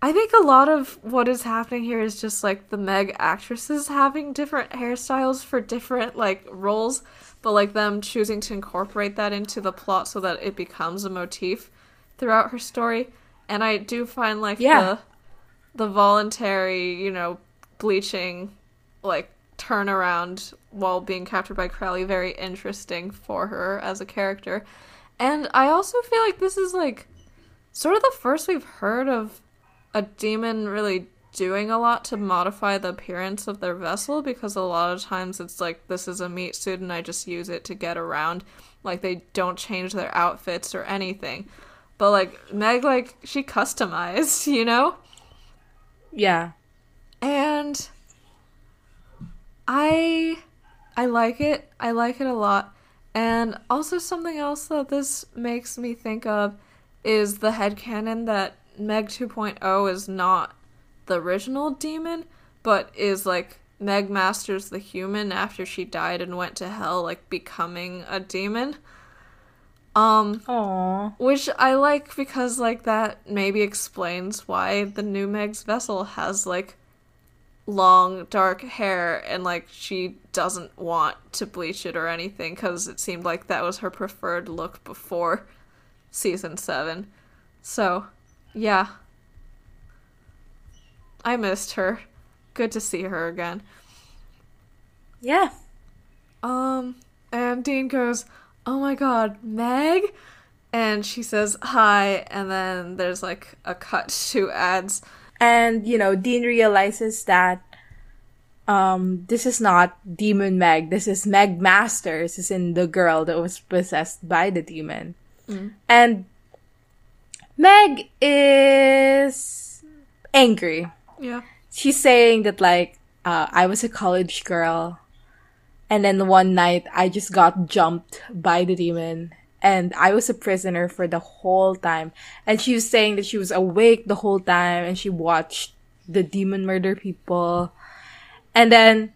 I think a lot of what is happening here is just like the Meg actresses having different hairstyles for different like roles, but like them choosing to incorporate that into the plot so that it becomes a motif throughout her story. And I do find like Yeah. the the voluntary, you know, bleaching like turnaround while being captured by Crowley very interesting for her as a character. And I also feel like this is like sort of the first we've heard of a demon really doing a lot to modify the appearance of their vessel because a lot of times it's like this is a meat suit and I just use it to get around. Like they don't change their outfits or anything. But like Meg like she customized, you know? Yeah. And I I like it. I like it a lot. And also something else that this makes me think of is the headcanon that Meg 2.0 is not the original demon, but is like Meg Masters the human after she died and went to hell, like becoming a demon. Um Aww. which I like because like that maybe explains why the new Meg's vessel has like long dark hair and like she doesn't want to bleach it or anything cuz it seemed like that was her preferred look before season 7. So, yeah. I missed her. Good to see her again. Yeah. Um, and Dean goes, Oh my god, Meg? And she says hi, and then there's like a cut [LAUGHS] to ads. And, you know, Dean realizes that um this is not Demon Meg. This is Meg Masters, is in the girl that was possessed by the demon. And Meg is angry. Yeah. She's saying that like uh, I was a college girl, and then one night I just got jumped by the demon, and I was a prisoner for the whole time. And she was saying that she was awake the whole time, and she watched the demon murder people. And then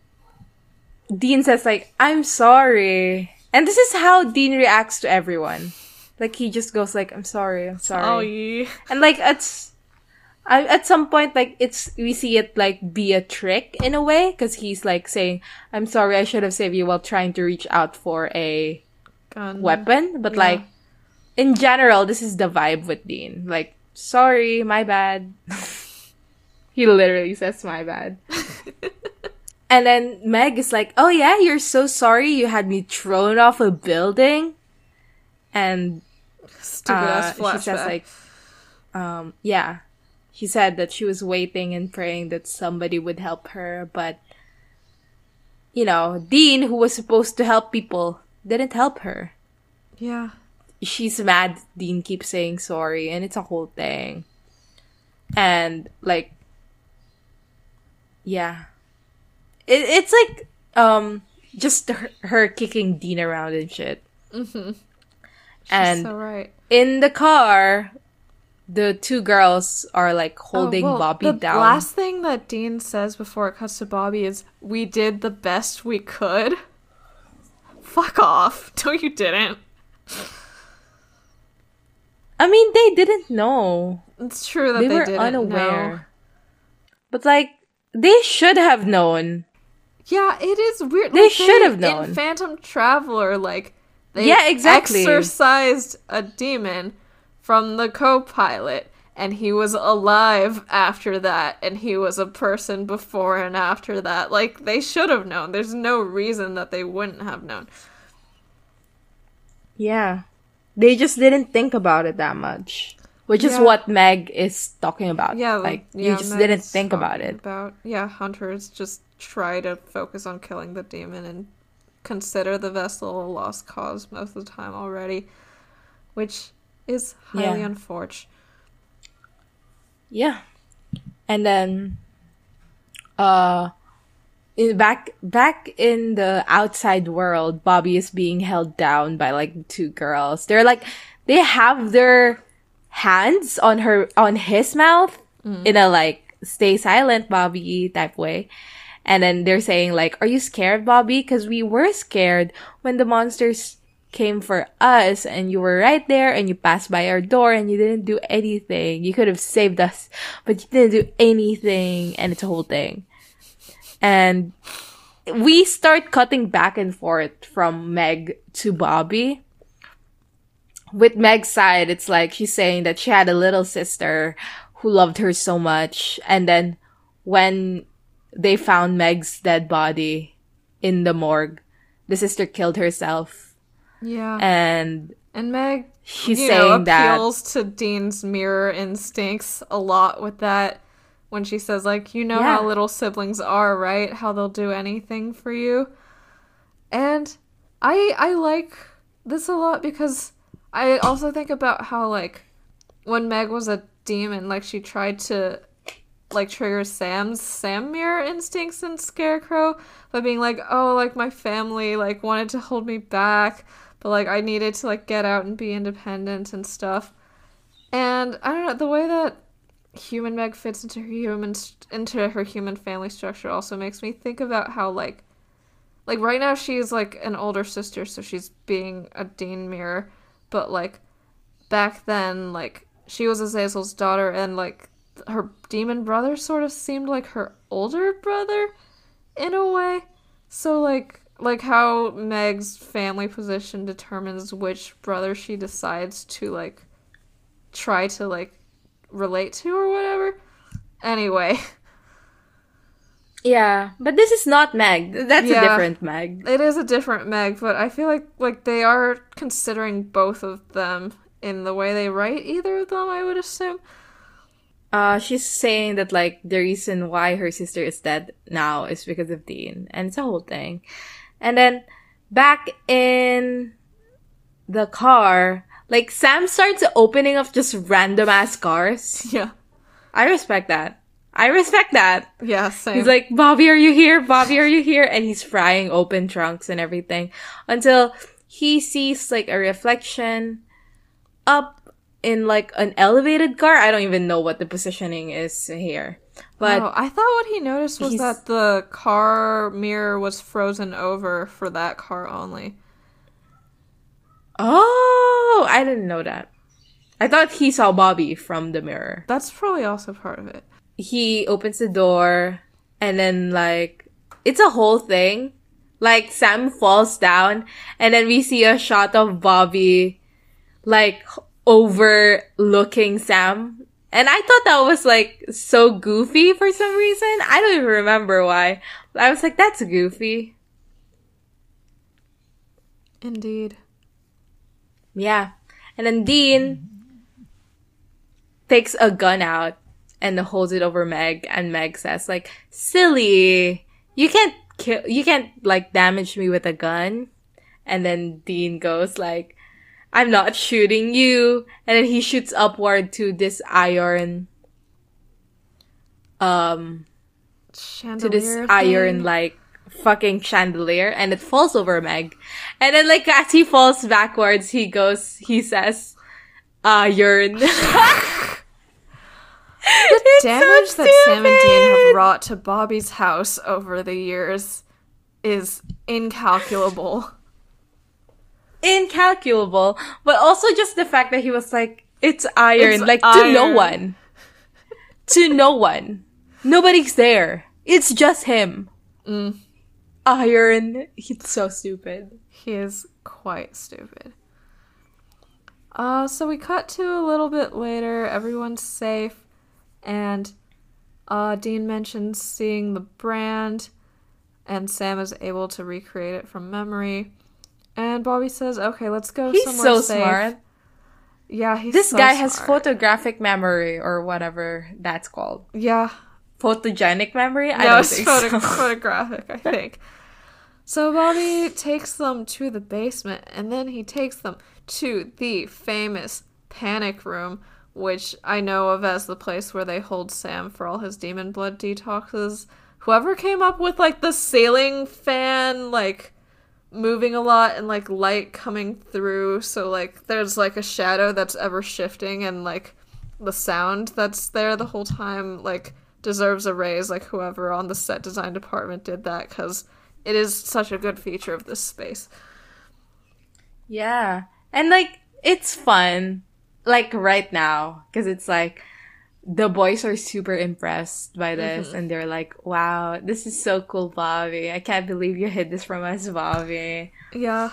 Dean says like, "I'm sorry," and this is how Dean reacts to everyone. Like he just goes like, "I'm sorry, I'm sorry." Oh, yeah. And like it's I, at some point, like it's we see it like be a trick in a way because he's like saying, "I'm sorry, I should have saved you," while trying to reach out for a Gun. weapon. But Yeah. like in general, this is the vibe with Dean. Like, sorry, my bad. [LAUGHS] he literally says, "My bad." [LAUGHS] and then Meg is like, "Oh yeah, you're so sorry you had me thrown off a building," and Stupid ass uh, she says like, um, yeah, she said that she was waiting and praying that somebody would help her, but you know, Dean, who was supposed to help people, didn't help her. yeah. She's mad. Dean keeps saying sorry, and it's a whole thing. And like, yeah, it, it's like um just her, her kicking Dean around and shit. Mm-hmm. She's And so right. In the car, the two girls are like oh, holding Oh, well, Bobby the down. The last thing that Dean says before it cuts to Bobby is, "We did the best we could." Fuck off! [LAUGHS] No, you didn't. I mean, they didn't know. It's true that They they, were didn't unaware. know. But like, they should have known. Yeah, it is weird. They Like, should have known. in Phantom Traveler. Like they Yeah, exactly. exorcised a demon from the co-pilot, and he was alive after that, and he was a person before and after that. Like they should have known. There's no reason that they wouldn't have known. Yeah. They just didn't think about it that much. Which is what Meg is talking about. Yeah, Like, yeah, you just Meg's didn't think about it. About yeah, hunters just try to focus on killing the demon and consider the vessel a lost cause most of the time already, which is highly Yeah. unfortunate. Yeah. And then uh in back back in the outside world, Bobby is being held down by like two girls. They're like they have their hands on her on his mouth in a like stay silent Bobby type way. And then they're saying like, "Are you scared, Bobby? Cuz we were scared when the monsters came for us and you were right there and you passed by our door and you didn't do anything. You could have saved us, but you didn't do anything and it's a whole thing. And we start cutting back and forth from Meg to Bobby. With Meg's side, it's like she's saying that she had a little sister who loved her so much. And then when they found Meg's dead body in the morgue, the sister killed herself. Yeah. And And Meg, she's you saying know, that appeals to Dean's mirror instincts a lot with that. When she says, like, you know Yeah. how little siblings are, right? How they'll do anything for you. And I I like this a lot because I also think about how like when Meg was a demon, like she tried to like trigger Sam's Sam mirror instincts in Scarecrow by being like, oh, like my family like wanted to hold me back, but like I needed to like get out and be independent and stuff. And I don't know the way that human Meg fits into her human into her human family structure also makes me think about how like like right now she's like an older sister, so she's being a Dean mirror, but like back then like she was Azazel's daughter and like her demon brother sort of seemed like her older brother in a way. So like like how Meg's family position determines which brother she decides to like try to like relate to or whatever. Anyway, yeah, but this is not Meg. That's a different Meg. it is a different Meg, but I feel like like they are considering both of them in the way they write either of them, I would assume. Uh, she's saying that like the reason why her sister is dead now is because of Dean, and it's a whole thing. And then back in the car, like Sam starts opening up just random ass cars. [LAUGHS] Yeah. I respect that. I respect that. Yeah, same. He's like, Bobby, are you here? Bobby, are you here? And he's frying open trunks and everything until he sees like a reflection up in like an elevated car. I don't even know what the positioning is here. But oh, I thought what he noticed was he's- that the car mirror was frozen over for that car only. oh, I didn't know that. I thought he saw Bobby from the mirror. That's probably also part of it. he opens the door and then like it's a whole thing. Like Sam falls down and then we see a shot of Bobby like overlooking Sam. And I thought that was like so goofy for some reason. I don't even remember why. I was like, that's goofy. Indeed. Yeah. And then Dean takes a gun out and holds it over Meg and Meg says like, "Silly. You can't kill you can't like damage me with a gun." And then Dean goes like, "I'm not shooting you." And then he shoots upward to this iron um to this thing. iron like fucking chandelier and it falls over Meg. And then like as he falls backwards, he goes he says iron. [LAUGHS] [LAUGHS] It's so damage that Sam and Dean have wrought to Bobby's house over the years is incalculable. Incalculable, but also just the fact that he was like, it's iron, It's like to no one. to no one. Nobody's there. It's just him. Mm. Iron. He's so stupid. He is quite stupid. Uh, so we cut to a little bit later. Everyone's safe, and uh, Dean mentions seeing the brand, and Sam is able to recreate it from memory. And Bobby says, "Okay, let's go somewhere." He's somewhere so safe." smart. Yeah, he's This so guy has photographic memory or whatever that's called. Yeah, Photogenic memory? I no, don't it's think photo- so. [LAUGHS] photographic, I think. So Bobby takes them to the basement, and then he takes them to the famous panic room, which I know of as the place where they hold Sam for all his demon blood detoxes. Whoever came up with like the ceiling fan, like moving a lot and like light coming through, so like there's like a shadow that's ever shifting, and like the sound that's there the whole time, like deserves a raise. Like whoever on the set design department did that, because it is such a good feature of this space. Yeah. And like, it's fun. Like right now. Cause it's like, the boys are super impressed by this Mm-hmm. and they're like, wow, this is so cool, Bobby. I can't believe you hid this from us, Bobby. Yeah.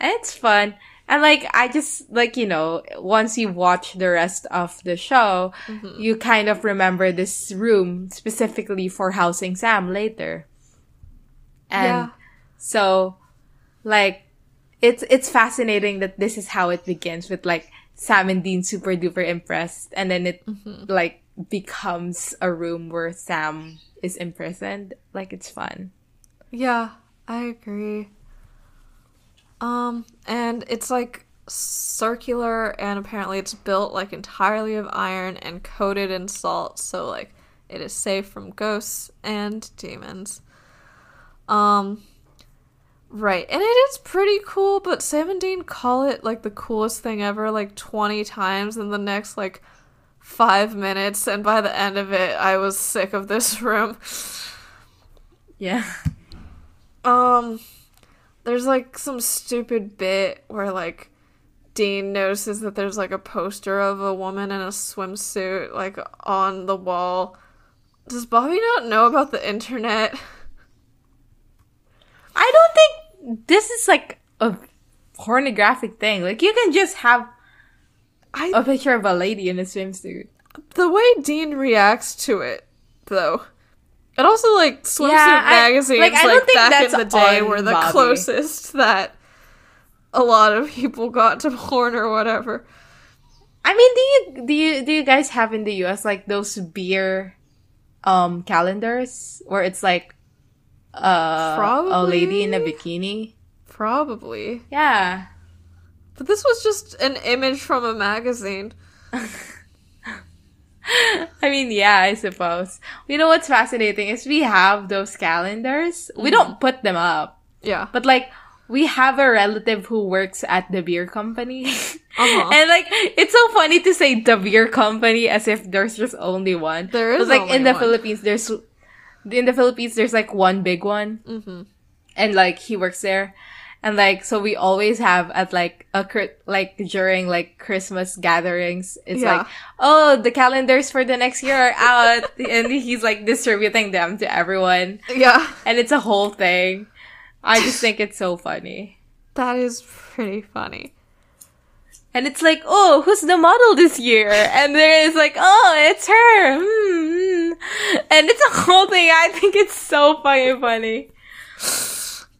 It's fun. And like, I just, like, you know, once you watch the rest of the show, Mm-hmm. you kind of remember this room specifically for housing Sam later. And yeah. so, like, it's it's fascinating that this is how it begins with like Sam and Dean super duper impressed, and then it like becomes a room where Sam is imprisoned. Like it's fun. Yeah, I agree. Um, and it's like circular, and apparently it's built like entirely of iron and coated in salt, so like it is safe from ghosts and demons. Um, right, and it is pretty cool, but Sam and Dean call it like the coolest thing ever like 20 times in the next like five minutes, and by the end of it, I was sick of this [LAUGHS] room. Yeah. Um, there's like some stupid bit where like Dean notices that there's like a poster of a woman in a swimsuit like on the wall. Does Bobby not know about the internet? I don't think this is like a pornographic thing. Like you can just have I a picture of a lady in a swimsuit. the way Dean reacts to it though. And also like swimsuit Yeah, I- magazines like, like, I don't think back in the day were the Bobby. closest that a lot of people got to porn or whatever. I mean, do you do you do you guys have in the US like those beer um calendars where it's like uh a lady in a bikini? Probably. Yeah. But this was just an image from a magazine. [LAUGHS] I mean, yeah, I suppose. You know what's fascinating is we have those calendars. We don't put them up, Yeah. but like we have a relative who works at the beer company. [LAUGHS] Uh-huh. [LAUGHS] and like it's so funny to say the beer company as if there's just only one. There is But, like in the one. Philippines there's in the Philippines there's like one big one. Mm-hmm. and like he works there and like so we always have at like a like during like christmas gatherings it's Yeah. like oh the calendars for the next year are out [LAUGHS] and he's like distributing them to everyone Yeah. and it's a whole thing i just think it's so funny That is pretty funny. and it's like oh who's the model this year and there is like oh it's her hmm, hmm. And it's a whole thing i think it's so fucking funny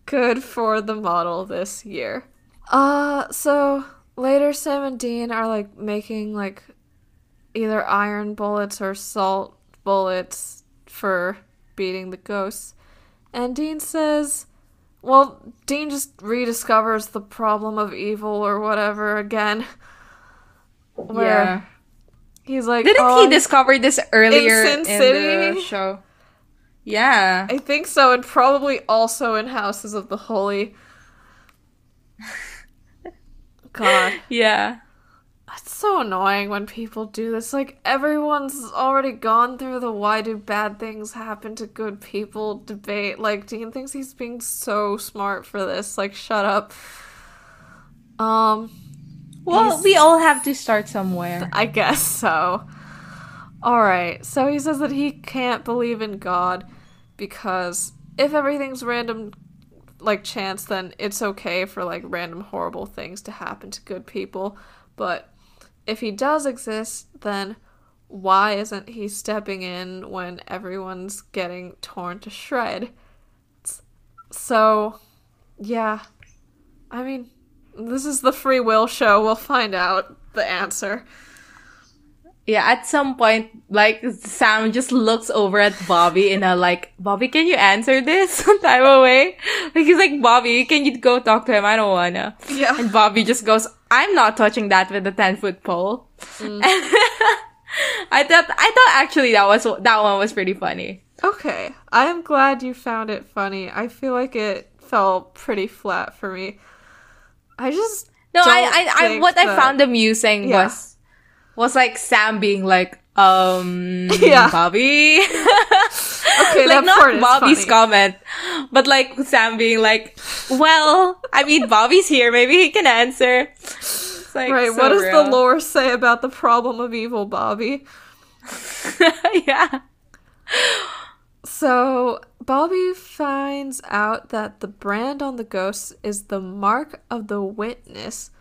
Good for the model this year. Uh, so later Sam and Dean are like making like either iron bullets or salt bullets for beating the ghosts. And Dean says, well, Dean just rediscovers the problem of evil or whatever again. [LAUGHS] Where yeah he's like, Didn't "Oh, he discover this earlier Sin in, the show? Yeah. I think so, and probably also in Houses of the Holy. [LAUGHS] God. Yeah. It's so annoying when people do this. Like, everyone's already gone through the why do bad things happen to good people debate. Like, Dean thinks he's being so smart for this. Like, shut up. Um, Well, we all have to start somewhere. I guess so. Alright, so he says that he can't believe in God because if everything's random, like chance, then it's okay for like random horrible things to happen to good people. But if he does exist, then why isn't he stepping in when everyone's getting torn to shred? So, yeah. I mean, this is the free will show. We'll find out the answer. Yeah, at some point, like, Sam just looks over at Bobby in a, like, Bobby, can you answer this [LAUGHS] type of way? Like, he's like, Bobby, can you go talk to him? I don't wanna. Yeah. And Bobby just goes, I'm not touching that with a 10 foot pole. Mm. [LAUGHS] I thought, I thought actually that was, that one was pretty funny. Okay. I am glad you found it funny. I feel like it fell pretty flat for me. I just No, I, I, I, what I found amusing Yeah. was, was like Sam being like, um, [LAUGHS] Yeah. Bobby. [LAUGHS] Okay, like that not Bobby's funny. comment, but like Sam being like, "Well, I mean, Bobby's here. Maybe he can answer." It's like, Right, so what does real. the lore say about the problem of evil, Bobby? [LAUGHS] yeah. So, Bobby finds out that the brand on the ghost is the mark of the witness.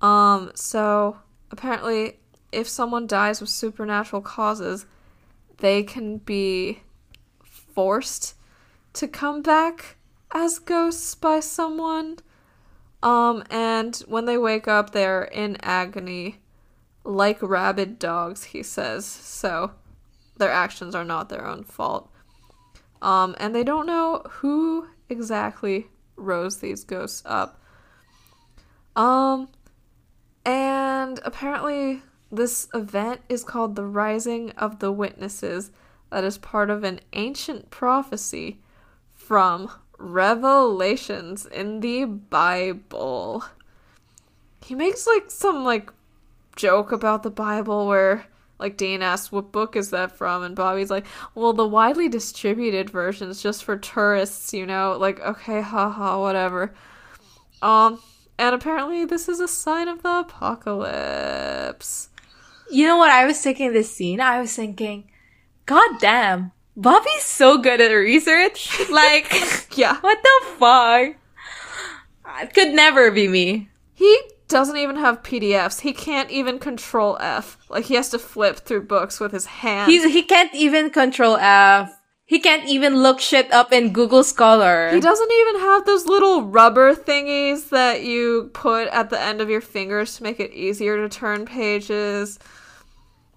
Um, so apparently if someone dies with supernatural causes, they can be forced to come back as ghosts by someone. Um, and when they wake up, they're in agony, like rabid dogs, he says. So their actions are not their own fault. Um, and they don't know who exactly rose these ghosts up. Um, and apparently, this event is called the Rising of the Witnesses, that is part of an ancient prophecy from Revelations in the Bible. He makes like some like joke about the Bible where like Dean asks what book is that from and Bobby's like, "Well, the widely distributed version's just for tourists, you know." Like, okay, haha, whatever. Um and apparently this is a sign of the apocalypse. You know what I was thinking this scene? I was thinking, God damn, Bobby's so good at research. [LAUGHS] Like, Yeah. what the fuck? It could never be me. He doesn't even have PDFs. He can't even control F. Like he has to flip through books with his hand. He's he can't even control F. He can't even look shit up in Google Scholar. He doesn't even have those little rubber thingies that you put at the end of your fingers to make it easier to turn pages.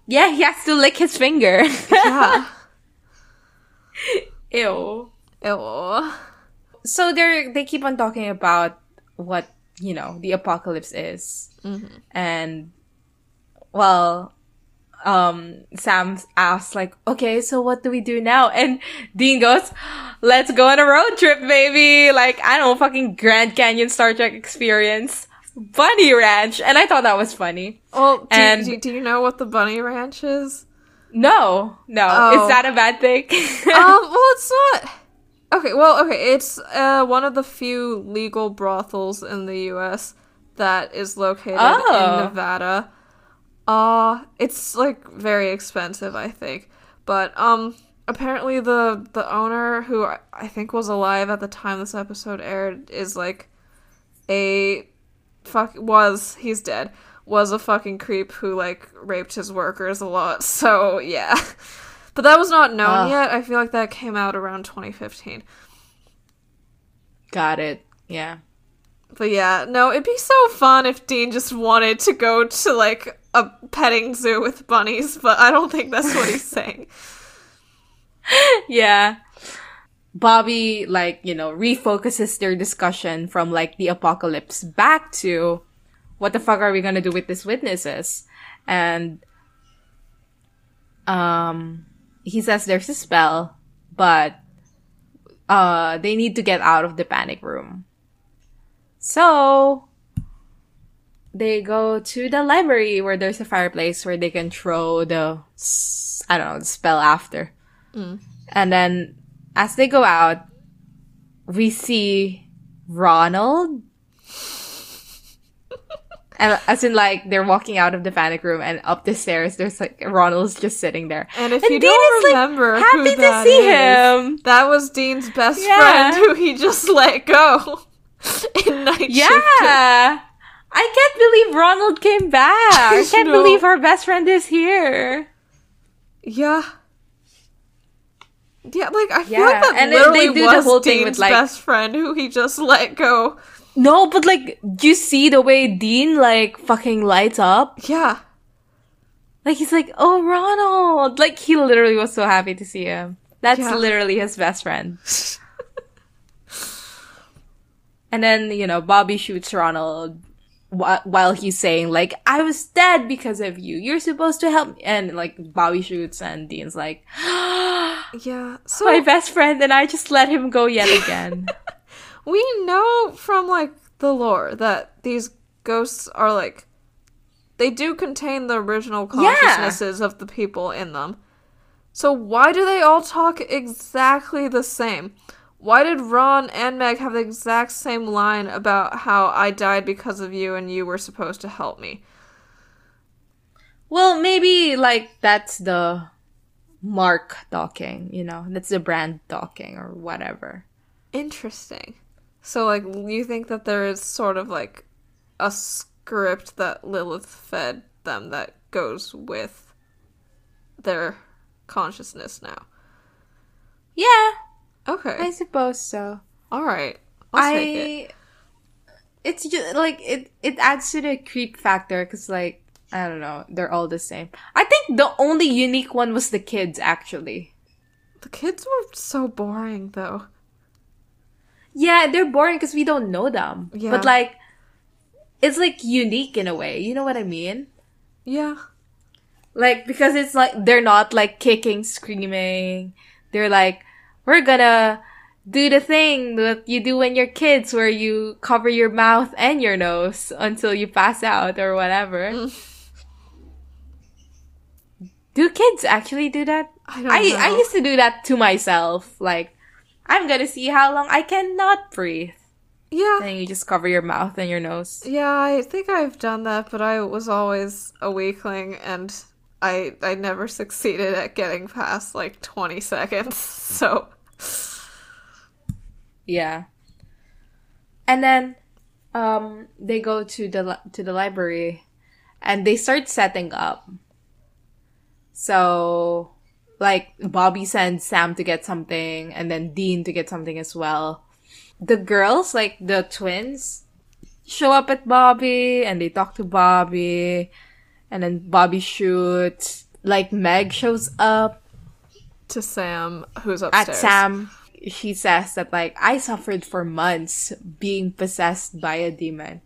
yeah, he has to lick his finger. Yeah. [LAUGHS] Ew. Ew. So they they keep on talking about what you know the apocalypse is, and well, um, Sam asks like, okay, so what do we do now? And Dean goes, let's go on a road trip, baby. Like I don't know, fucking Grand Canyon Star Trek experience. Bunny Ranch, and I thought that was funny. Well, do, And- do, do you know what the bunny ranch is? No, no, Oh. is that a bad thing? um, [LAUGHS] well, it's not. Okay, well, okay, it's uh, one of the few legal brothels in the U.S. that is located Oh. in Nevada. Uh, it's like very expensive, I think. But um, apparently the the owner, who I- I think was alive at the time this episode aired, is like a fuck was he's dead was a fucking creep who like raped his workers a lot. [LAUGHS] So yeah. But that was not known Ugh. yet. I feel like that came out around 2015. Got it. Yeah. But yeah, no, it'd be so fun if Dean just wanted to go to like a petting zoo with bunnies, but I don't think that's what he's saying. [LAUGHS] yeah. Bobby, like, you know, refocuses their discussion from like the apocalypse back to what the fuck are we gonna do with these witnesses? And, um, he says there's a spell, but, uh, they need to get out of the panic room. So, they go to the library where there's a fireplace where they can throw the, I don't know, the spell after. And then as they go out, we see Ronald. And as in like they're walking out of the panic room and up the stairs there's like Ronald's just sitting there. And if And you Dean don't is, like, remember happy who to that see is, him. that was Dean's best Yeah. friend who he just let go [LAUGHS] in night Yeah. I can't believe Ronald came back. I [LAUGHS] can't No. believe our best friend is here. Yeah. Yeah, like I feel like that and literally they do the was whole thing Dean's with, like- best friend who he just let go. No, but like, you see the way Dean like fucking lights up? Yeah. Like he's like, oh Ronald! Like he literally was so happy to see him. That's Yeah. literally his best friend. and then you know Bobby shoots Ronald wh- while he's saying like, I was dead because of you. You're supposed to help. me." And like Bobby shoots, and Dean's like, [GASPS] Yeah. So my best friend, and I just let him go yet again. [LAUGHS] we know from like the lore that these ghosts are like they do contain the original Yeah. consciousnesses of the people in them. So why do they all talk exactly the same? Why did Ron and Meg have the exact same line about how I died because of you and you were supposed to help me? Well, maybe like that's the mark talking, you know, that's the brand talking or whatever. Interesting. So like you think that there is sort of like a script that Lilith fed them that goes with their consciousness now. Yeah, Okay. I suppose so. All right. I'll take it. It's just like it it adds to the creep factor cuz like I don't know, they're all the same. I think the only unique one was the kids actually. The kids were so boring though. Yeah, they're boring cuz we don't know them. Yeah. But like it's like unique in a way. You know what I mean? Yeah. Like because it's like they're not like kicking, screaming. They're like we're gonna do the thing that you do when you're kids where you cover your mouth and your nose until you pass out or whatever. [LAUGHS] do kids actually do that? I don't I, know. I used to do that to myself. Like, I'm gonna see how long I cannot breathe. yeah. And you just cover your mouth and your nose. Yeah, I think I've done that, but I was always a weakling and I I never succeeded at getting past like 20 seconds. [LAUGHS] So, Yeah. And then um they go to the li- to the library and they start setting up. So like Bobby sends Sam to get something and then Dean to get something as well. The girls, like the twins, show up at Bobby and they talk to Bobby and then Bobby shoots. Like Meg shows up to Sam who's upstairs. at. Sam, she says that like I suffered for months being possessed by a demon,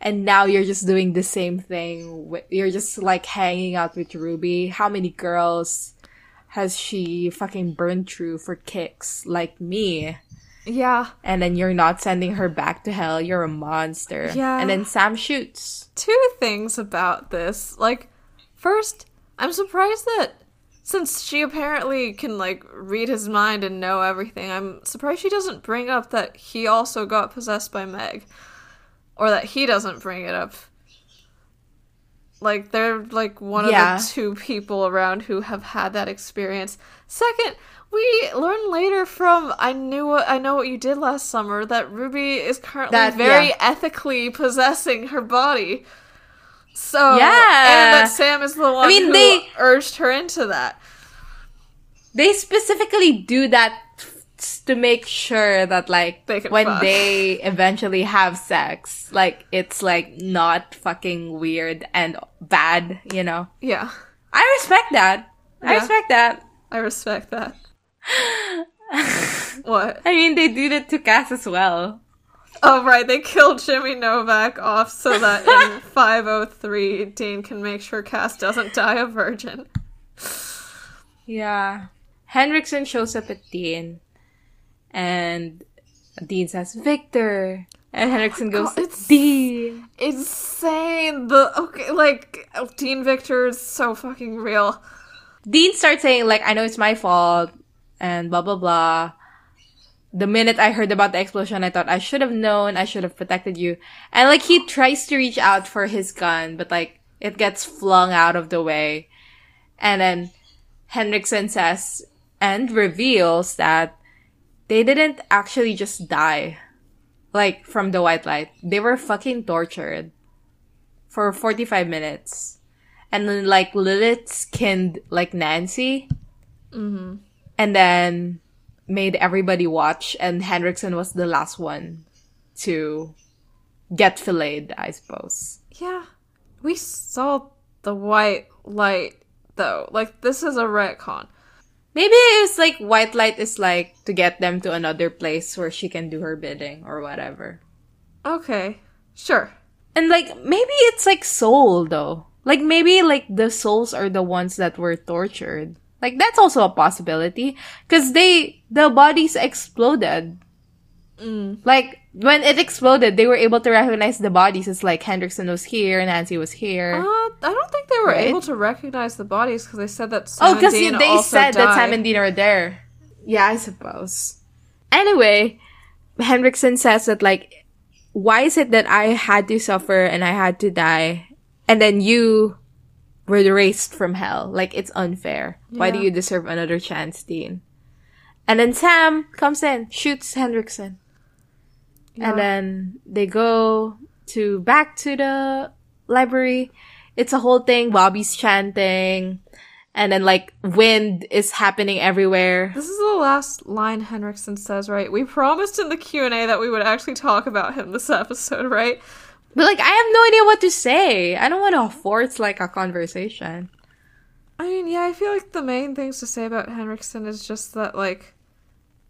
and now you're just doing the same thing. You're just like hanging out with Ruby. How many girls has she fucking burned through for kicks like me? Yeah. And then you're not sending her back to hell. You're a monster. Yeah. And then Sam shoots. Two things about this. Like first, I'm surprised that since she apparently can like read his mind and know everything, I'm surprised she doesn't bring up that he also got possessed by Meg. Or that he doesn't bring it up. Like they're like one Yeah. of the two people around who have had that experience. Second, we learn later from I knew what I know what you did last summer that Ruby is currently That- very yeah. ethically possessing her body. So Yeah. and that Sam is the one I mean, who they- urged her into that. They specifically do that to make sure that like They when fuck. they eventually have sex, like it's like not fucking weird and bad, you know. Yeah, I respect that. I respect that. I respect that. [LAUGHS] what? I mean, they do that to Cass as well. Oh right, they killed Jimmy Novak off so that in [LAUGHS] 503 Dean can make sure Cass doesn't die a virgin. Yeah. Henriksen shows up at Dean, and Dean says, Victor. And Henriksen goes, God, it's- Dean. Insane. The okay, like Dean Victor is so fucking real. Dean starts saying, like, I know it's my fault, and blah, blah, blah. The minute I heard about the explosion, I thought I should have known, I should have protected you. And, like, he tries to reach out for his gun, but, like, it gets flung out of the way. And then Henriksen says, and reveals that they didn't actually just die, like, from the white light. They were fucking tortured for 45 minutes. And then, like, Lilith skinned, like, Nancy. Mm-hmm. And then made everybody watch, and Henriksen was the last one to get filleted, I suppose. Yeah. We saw the white light though. Like this is a retcon. Maybe it's like white light is like to get them to another place where she can do her bidding or whatever. Okay. Sure. And like maybe it's like soul though. Like maybe like the souls are the ones that were tortured. Like that's also a possibility because they the bodies exploded. Like when it exploded, they were able to recognize the bodies. It's like Henriksen was here, Nancy was here. Uh, I don't think they were Right? able to recognize the bodies because they said that Sam oh, because they also said that died. Sam and Dean are there. Yeah, I suppose. Anyway, Henriksen says that like, why is it that I had to suffer and I had to die, and then you were erased from hell? Like it's unfair. Why do you deserve another chance, Dean? And then Sam comes in, shoots Henriksen. Yeah. And then they go to back to the library. It's a whole thing. Bobby's chanting. And then like wind is happening everywhere. This is the last line Henriksen says, right? We promised in the Q&A that we would actually talk about him this [LAUGHS] episode, right? But like I have no idea what to say. I don't want to force like a conversation. I mean, yeah, I feel like the main things to say about Henriksen is just that, like,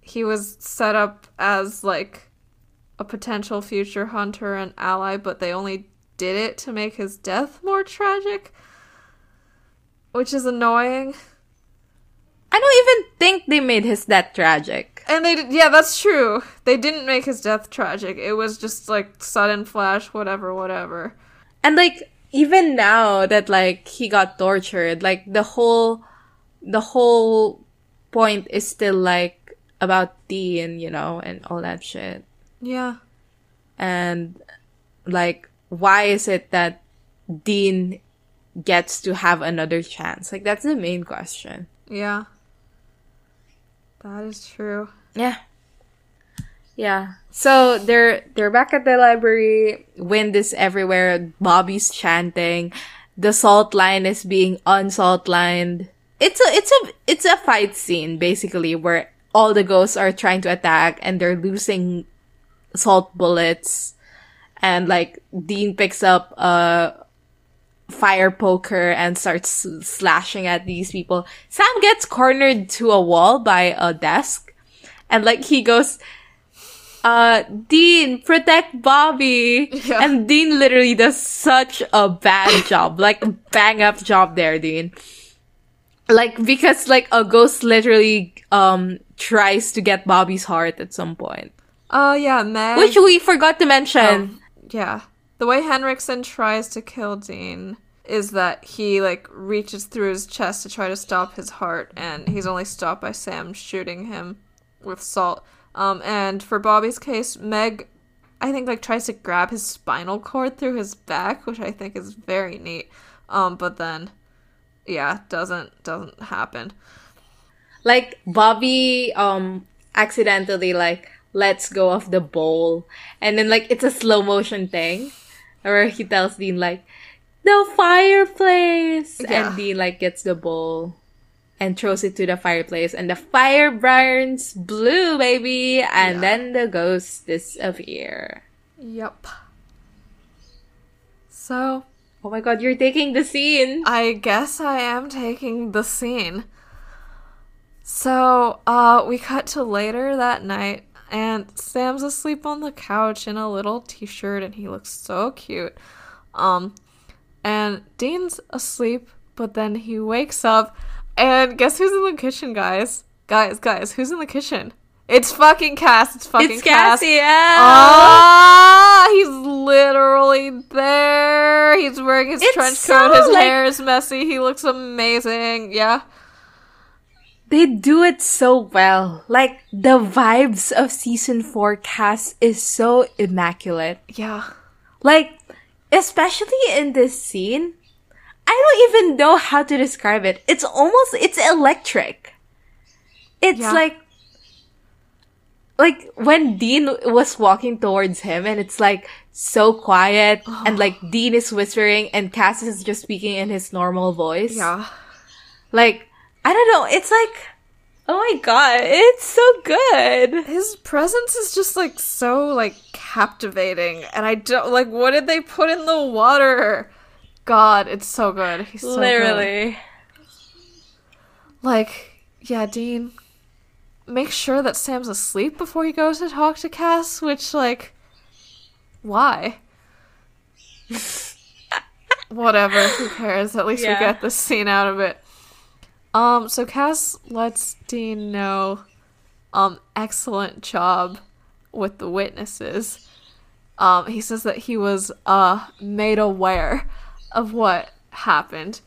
he was set up as, like, a potential future hunter and ally, but they only did it to make his death more tragic. Which is annoying. I don't even think they made his death tragic. And they did, yeah, that's true. They didn't make his death tragic. It was just, like, sudden flash, whatever, whatever. And like even now that like he got tortured, like the whole the whole point is still like about Dean, you know, and all that shit. Yeah. And like why is it that Dean gets to have another chance? Like that's the main question. Yeah. That is true. Yeah. Yeah. So they're they're back at the library. Wind is everywhere. Bobby's chanting. The salt line is being unsalt lined. It's a it's a it's a fight scene basically where all the ghosts are trying to attack and they're losing salt bullets. And like Dean picks up a fire poker and starts slashing at these people. Sam gets cornered to a wall by a desk. And like he goes, uh, Dean, protect Bobby. Yeah. And Dean literally does such a bad [LAUGHS] job. Like bang up job there, Dean. Like because like a ghost literally um tries to get Bobby's heart at some point. Oh, yeah, Meg. Which we forgot to mention. Yeah. The way Henriksen tries to kill Dean is that he like reaches through his chest to try to stop his heart and he's only stopped by Sam shooting him with salt. Um and for Bobby's case, Meg I think like tries to grab his spinal cord through his back, which I think is very neat. Um but then yeah, doesn't doesn't happen. like Bobby um accidentally like lets go of the bowl and then like it's a slow motion thing where he tells Dean like the fireplace Yeah. and Dean like gets the bowl and throws it to the fireplace and the fire burns blue baby and Yeah. then the ghosts disappear. Yep. So Oh my god, you're taking the scene. I guess I am taking the scene. So, uh, we cut to later that night, and Sam's asleep on the couch in a little t-shirt, and he looks so cute. Um, and Dean's asleep, but then he wakes up, and guess who's in the kitchen, guys? Guys, guys, who's in the kitchen? It's fucking Cass. It's fucking It's Cass. Cassie. Ah, he's literally there. He's wearing his It's trench so, coat. His like- hair is messy. He looks amazing. Yeah. They do it so well. Like the vibes of season 4 cast is so immaculate. Yeah. Like, especially in this scene, I don't even know how to describe it. It's almost, it's electric. It's Yeah. like, like when Dean was walking towards him and it's like so quiet [SIGHS] and like Dean is whispering and Cass is just speaking in his normal voice. Yeah. Like, I don't know. It's like, oh my god, it's so good. His presence is just like so like captivating. And I don't like what did they put in the water? God, it's so good. He's so good. Literally. Like, yeah, Dean, make sure that Sam's asleep before he goes to talk to Cass, which, like, why? [LAUGHS] Whatever, who cares? At least Yeah. we get this scene out of it. Um, so Cass lets Dean know, um, excellent job. with the witnesses. Um, he says that he was uh, made aware of what happened.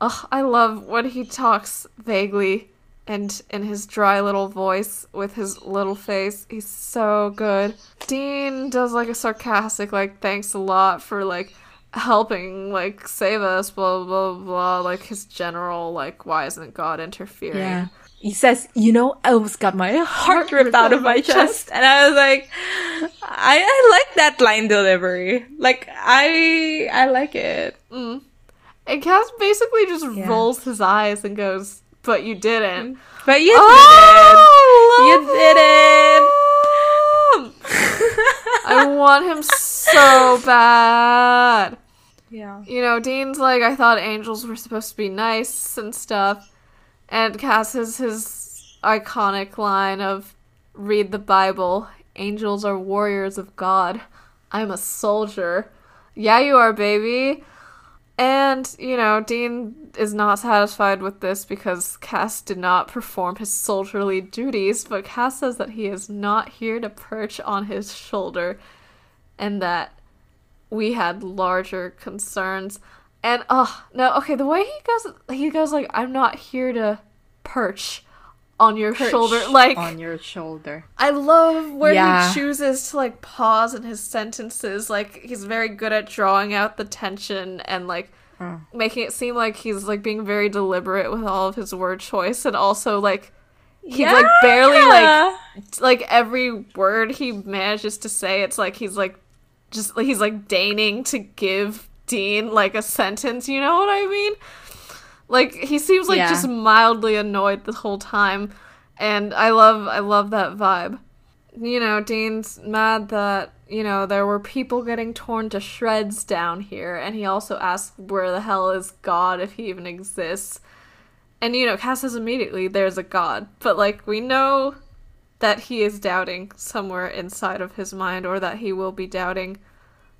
Ugh, I love when he talks vaguely and in his dry little voice with his little face. He's so good. Dean does like a sarcastic, like, thanks a lot for like helping like save us, blah blah blah. Like his general, like, why isn't God interfering? Yeah. He says, you know, I almost got my heart ripped out of my chest. And I was like, I, I like that line delivery. Like, I, I like it. Mm. And Cass basically just Yeah. rolls his eyes and goes, "But you didn't." But you Oh, didn't. You didn't. I want him so bad. Yeah. You know, Dean's like, I thought angels were supposed to be nice and stuff. And Cass has his iconic line of, read the Bible. Angels are warriors of God. I'm a soldier. Yeah, you are, baby. And, you know, Dean is not satisfied with this because Cass did not perform his soldierly duties, but Cass says that he is not here to perch on his shoulder and that we had larger concerns. And oh no, okay, the way he goes he goes like I'm not here to perch on your shoulder. Like on your shoulder. I love where Yeah. he chooses to like pause in his sentences. Like he's very good at drawing out the tension and like Mm. making it seem like he's like being very deliberate with all of his word choice and also like he like barely like like every word he manages to say it's like he's like just he's like deigning to give Dean like a sentence, you know what I mean? Like he seems like Yeah. just mildly annoyed the whole time and I love I love that vibe. You know, Dean's mad that, you know, there were people getting torn to shreds down here and he also asks where the hell is God if he even exists. And you know, Cass says immediately there's a God, but like we know that he is doubting somewhere inside of his mind or that he will be doubting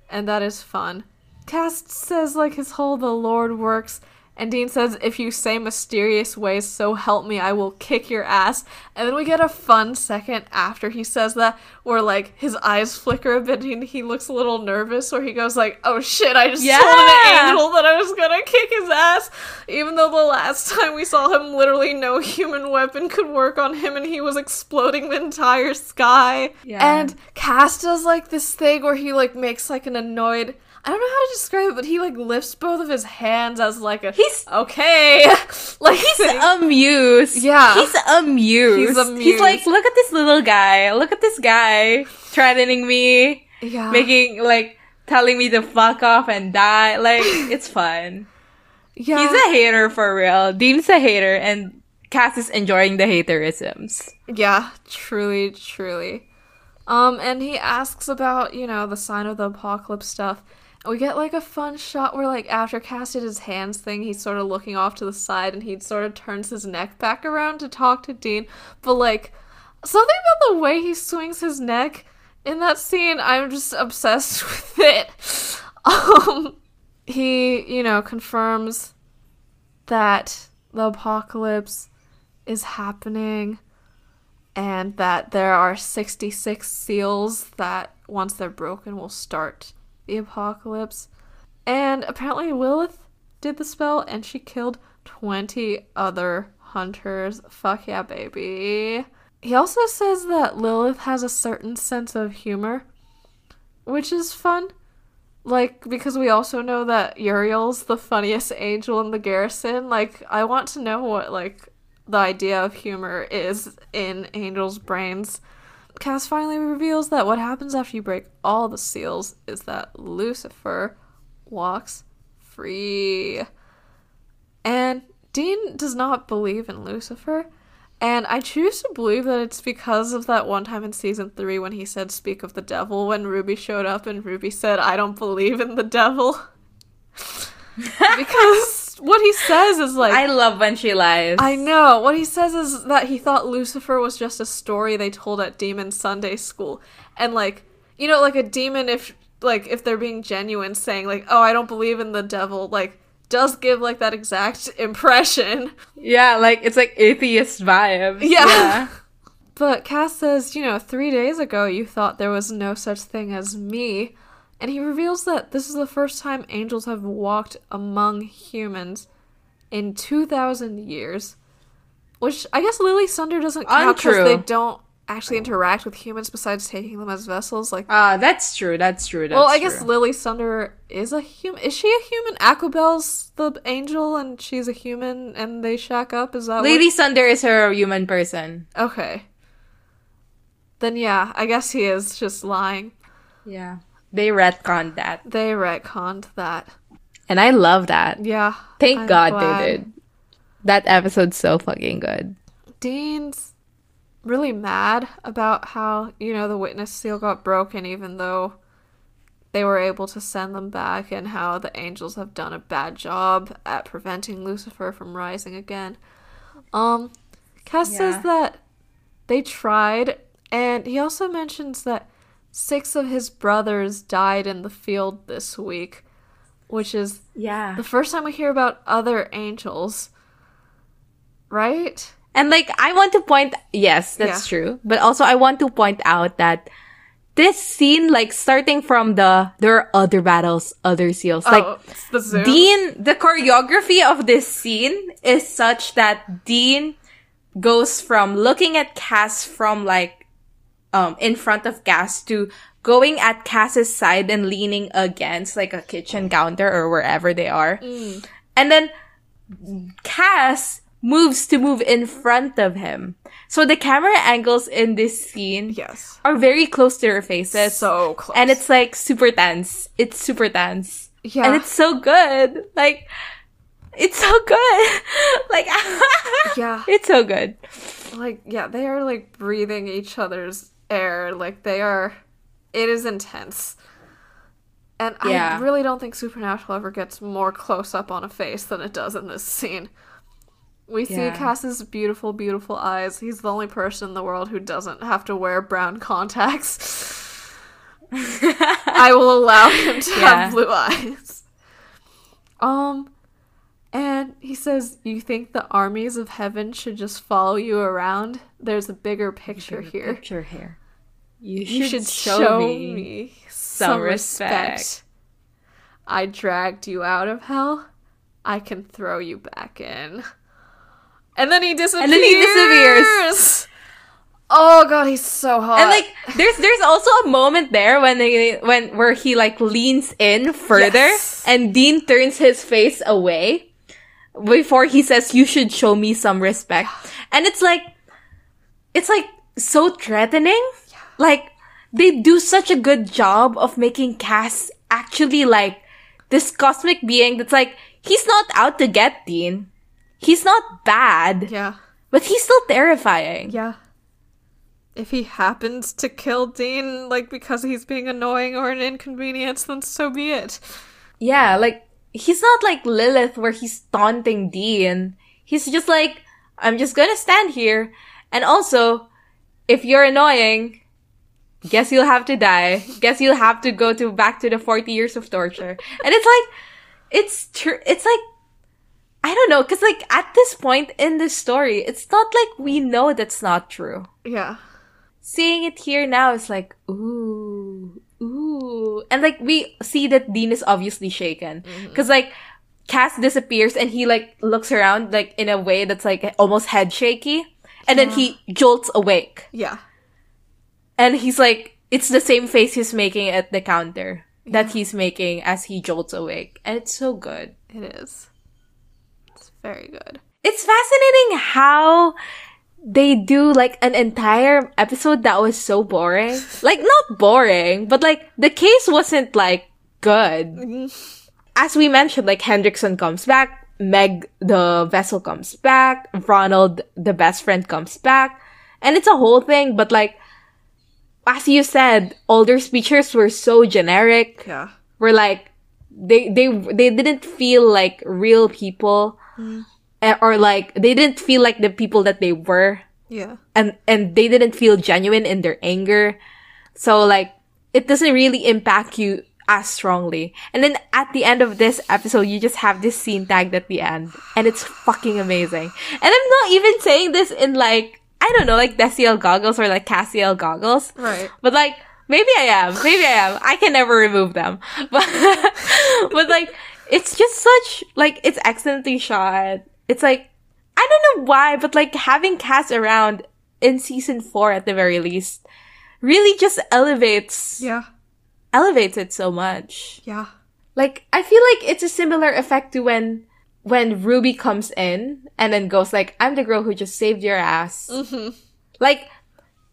and that is fun Cass says like his whole the lord works and dean says if you say mysterious ways so help me i will kick your ass. And then we get a fun second after he says that where like his eyes flicker a bit and he looks a little nervous where he goes like oh shit i just told an angel that i was gonna kick his ass. Even though the last [LAUGHS] time we saw him literally no human weapon could work on him and he was exploding the entire sky. Yeah. and Cass does like this thing where he like makes like an annoyed I don't know how to describe it, but he like lifts both of his hands as like a He's- okay, [LAUGHS] like He's [LAUGHS] thing. amused. Yeah. He's amused. He's He's like, look at this little guy. Look at this guy threatening me, yeah, making like telling me to fuck off and die. Like [LAUGHS] it's fun. yeah. He's a hater for real. Dean's a hater, and Cass is enjoying the haterisms. Yeah, truly, truly. Um, and he asks about, you know, the sign of the apocalypse stuff. We get like a fun shot where like after Cass did his hands thing, he's sort of looking off to the side and he sort of turns his neck back around to talk to Dean. But like something about the way he swings his neck in that scene, I'm just obsessed [LAUGHS] with it. Um he, you know, confirms that the apocalypse is happening and that there are 66 seals that once they're broken will start the apocalypse. And apparently Lilith did the spell and she killed 20 other hunters. Fuck yeah, baby. He also says that Lilith has a certain sense of humor, which is fun. Like, because we also know that Uriel's the funniest angel in the garrison. Like, I want to know what, like, the idea of humor is in angels' brains. Cass finally reveals that what happens after you break all the seals is that Lucifer walks free. And Dean does not believe in Lucifer. And I choose to believe that it's because of that one time in season three when he said, Speak of the devil, when Ruby showed up and Ruby said, I don't believe in the devil. [LAUGHS] because what he says is like, I love when she lies. I know. What he says is that he thought Lucifer was just a story they told at demon Sunday school. And like, you know, like a demon if like if they're being genuine saying like, "Oh, I don't believe in the devil." Like does give like that exact impression. Yeah, like it's like atheist vibes. Yeah. But Cass says, you know, three days ago you thought there was no such thing as me. And he reveals that this is the first time angels have walked among humans in 2,000 years. Which I guess Lily Sunder doesn't count because they don't actually interact with humans besides taking them as vessels. Like, Uh, that's true. That's true. That's well, I guess true. Lily Sunder is a human. Is she a human? Akobel's the angel, and she's a human, and they shack up. Is that Lily Sunder is her human person. Okay. Then yeah, I guess he is just lying. Yeah. They retconned that. They retconned that. And I love that. Yeah. Thank I'm God glad. they did. That episode's so fucking good. Dean's really mad about how, you know, the witness seal got broken even though they were able to send them back and how the angels have done a bad job at preventing Lucifer from rising again. Um Cass Yeah. says that they tried and he also mentions that six of his brothers died in the field this week, which is Yeah. the first time we hear about other angels. Right? And like I want to point yes, that's Yeah. true. But also I want to point out that this scene, like starting from the there are other battles, other seals. Oh, like oh, it's the. Dean, the choreography of this scene is such that Dean goes from looking at Cass from like um in front of Cass to going at Cass's side and leaning against like a kitchen counter or wherever they are. And then Cass moves to move in front of him. So the camera angles in this scene yes. are very close to their faces. So close. And it's like super tense. It's super tense. Yeah. And it's so good. Like, it's so good. [LAUGHS] like, [LAUGHS] Yeah. It's so good. like yeah, they are like breathing each other's air. Like they are it is intense. And Yeah. I really don't think Supernatural ever gets more close up on a face than it does in this scene. We see Yeah. Cass's beautiful, beautiful eyes. He's the only person in the world who doesn't have to wear brown [LAUGHS] contacts. [LAUGHS] I will allow him to Yeah. have blue eyes. Um, and he says, "You think the armies of heaven should just follow you around? There's a bigger picture here. Picture here. You should, You should show, me. some, some respect. respect. I dragged you out of hell. I can throw you back in." And then he disappears. then he disappears. Oh god, he's so hot. And like, there's there's also a moment there when they when where he like leans in further, Yes. and Dean turns his face away before he says, "You should show me some respect." And it's like, it's like so threatening. Like they do such a good job of making Cass actually like this cosmic being that's like he's not out to get Dean. He's not bad, yeah. but he's still terrifying. Yeah. If he happens to kill Dean, like because he's being annoying or an inconvenience, then so be it. Yeah, like he's not like Lilith where he's taunting Dean. He's just like, I'm just gonna stand here. And also, if you're annoying, guess you'll have to die. Guess you'll have to go to back to the 40 years of torture. And it's like, it's true. It's like, I don't know, cause like at this point in the story, it's not like we know that's not true. Yeah. Seeing it here now is like, ooh, ooh. And like we see that Dean is obviously shaken. Mm-hmm. Cause like Cass disappears and he like looks around like in a way that's like almost head shaky. And then he jolts awake. Yeah. And he's like, it's the same face he's making at the counter that he's making as he jolts awake. And it's so good. It is. It's very good. It's fascinating how they do like an entire episode that was so boring. [LAUGHS] Like not boring, but like the case wasn't like good. Mm-hmm. As we mentioned, like Henriksen comes back, Meg the vessel comes back, Ronald the best friend comes back, and it's a whole thing, but like as you said, older speeches were so generic. Yeah. were like they they they didn't feel like real people. Eh, or like they didn't feel like the people that they were. Yeah. and and they didn't feel genuine in their anger. So like it doesn't really impact you as strongly. And then at the end of this episode you just have this scene tagged at the end. And it's fucking amazing. And i'm not even saying this in like I don't know, like Destiel goggles or like Cassiel goggles. Right. But like, maybe I am. Maybe I am. I can never remove them. [LAUGHS] But, but like, it's just such, like, it's excellently shot. It's like, I don't know why, but like having Cass around in season four at the very least really just elevates, Yeah. elevates it so much. Yeah. Like, I feel like it's a similar effect to when, when Ruby comes in and then goes like, I'm the girl who just saved your ass. Mm-hmm. Like,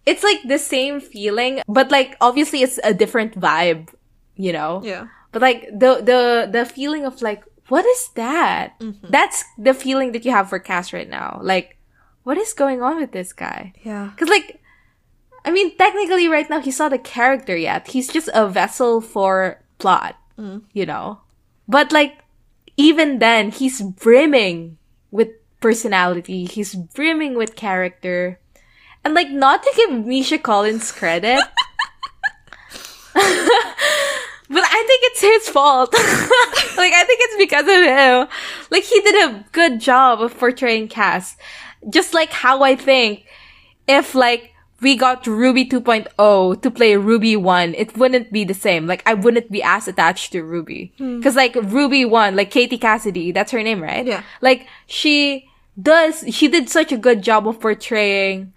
it's like the same feeling, but like, obviously it's a different vibe, you know? Yeah. But like, the, the, the feeling of like, what is that? Mm-hmm. That's the feeling that you have for Cass right now. Like, what is going on with this guy? Yeah. Cause like, I mean, technically right now he's not a character yet. He's just a vessel for plot, you know? But like, even then, he's brimming with personality. He's brimming with character. And like, not to give Misha Collins credit, [LAUGHS] but I think it's his fault. [LAUGHS] like, I think it's because of him. Like, he did a good job of portraying Cass. Just like how I think if like we got Ruby 2.0 to play Ruby 1, it wouldn't be the same. Like I wouldn't be as attached to Ruby. Hmm. Cause like Ruby 1, like Katie Cassidy, that's her name, right? Yeah. Like she does, she did such a good job of portraying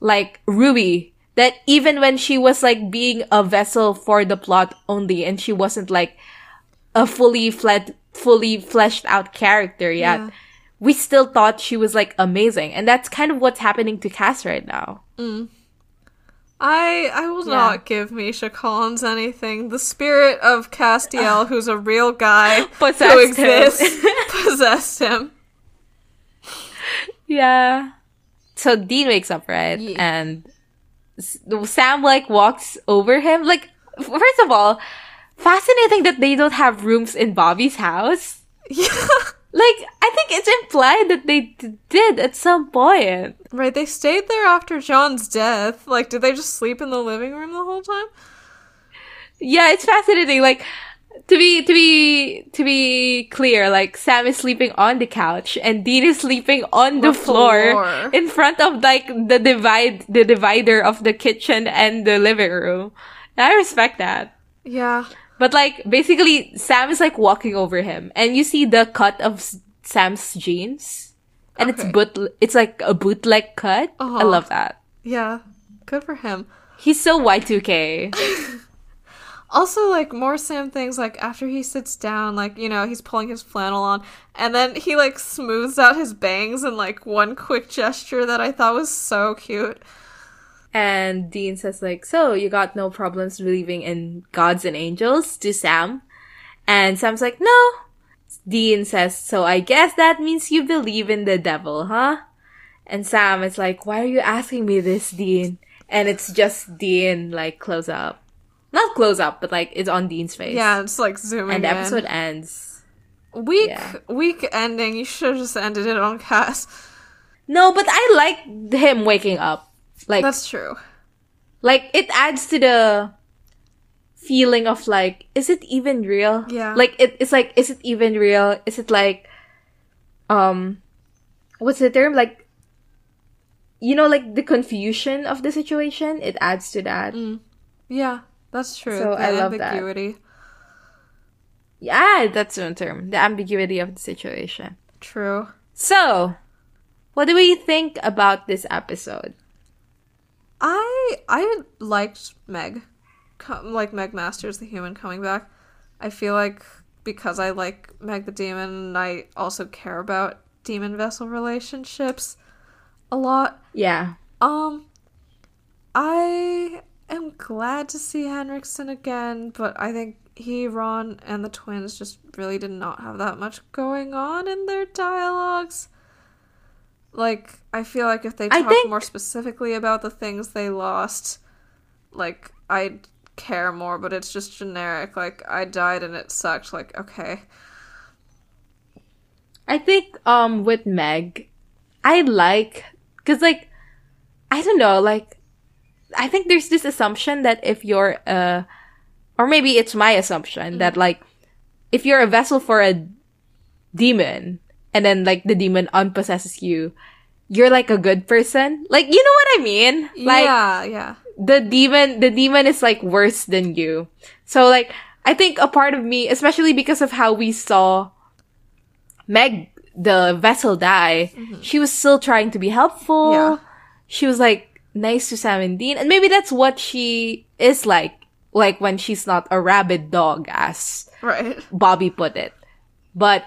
like Ruby that even when she was like being a vessel for the plot only and she wasn't like a fully fled, fully fleshed out character yet, Yeah. We still thought she was like amazing. And that's kind of what's happening to Cass right now. Mm. I I will Yeah. not give Misha Collins anything. The spirit of Castiel, [SIGHS] who's a real guy [LAUGHS] Possessed who him. exists, [LAUGHS] possessed him. Yeah. So Dean wakes up, right? Yeah. And Sam like walks over him. Like, first of all, fascinating that they don't have rooms in Bobby's house. [LAUGHS] Yeah. Like, I think it's implied that they d- did at some point. Right, they stayed there after John's death. Like, did they just sleep in the living room the whole time? Yeah, it's fascinating. Like, to be to be to be clear, like Sam is sleeping on the couch and Dean is sleeping on the, The floor, floor. in front of like the divide the divider of the kitchen and the living room. And I respect that. Yeah. But like basically Sam is like walking over him and you see the cut of Sam's jeans. And it's boot it's like a bootleg cut. I Uh-huh. love that. Yeah. Good for him. He's so Y2K. [LAUGHS] Also, like, more Sam things, like, after he sits down, like, you know, he's pulling his flannel on, and then he, like, smooths out his bangs in, like, one quick gesture that I thought was so cute. And Dean says like, "So you got no problems believing in gods and angels?" to Sam, and Sam's like, "No." Dean says, "So I guess that means you believe in the devil, huh?" And Sam is like, "Why are you asking me this, Dean?" And it's just Dean like close up, not close up, but like it's on Dean's face. Yeah, it's like zooming And the in. episode ends. Weak, yeah. weak ending. You should have just ended it on Cass. No, but I like him waking up. Like That's true. like it adds to the feeling of like is it even real Yeah. like it, it's like is it even real is it like um what's the term like you know like the confusion of the situation it adds to that Yeah, that's true. So the I love that. yeah that's one term the ambiguity of the situation True. so what do we think about this episode I I liked Meg, like Meg Masters, the human coming back. I feel like because I like Meg the demon, and I also care about demon vessel relationships a lot. yeah Um, I am glad to see Henriksen again, but I think he, Ron, and the twins just really did not have that much going on in their dialogues. Like, I feel like if they I talked think- more specifically about the things they lost, like, I'd care more, but it's just generic. Like, I died and it sucked. Like, okay. I think um with Meg, I like because like I don't know like I think there's this assumption that if you're uh or maybe it's my assumption that like if you're a vessel for a demon and then like the demon unpossesses you, you're like a good person. Like, you know what I mean? Like, yeah, yeah. the demon the demon is like worse than you so like i think a part of me especially because of how we saw meg the vessel die mm-hmm. she was still trying to be helpful Yeah. she was like nice to sam and dean and maybe that's what she is like like when she's not a rabid dog as Right. Bobby put it. But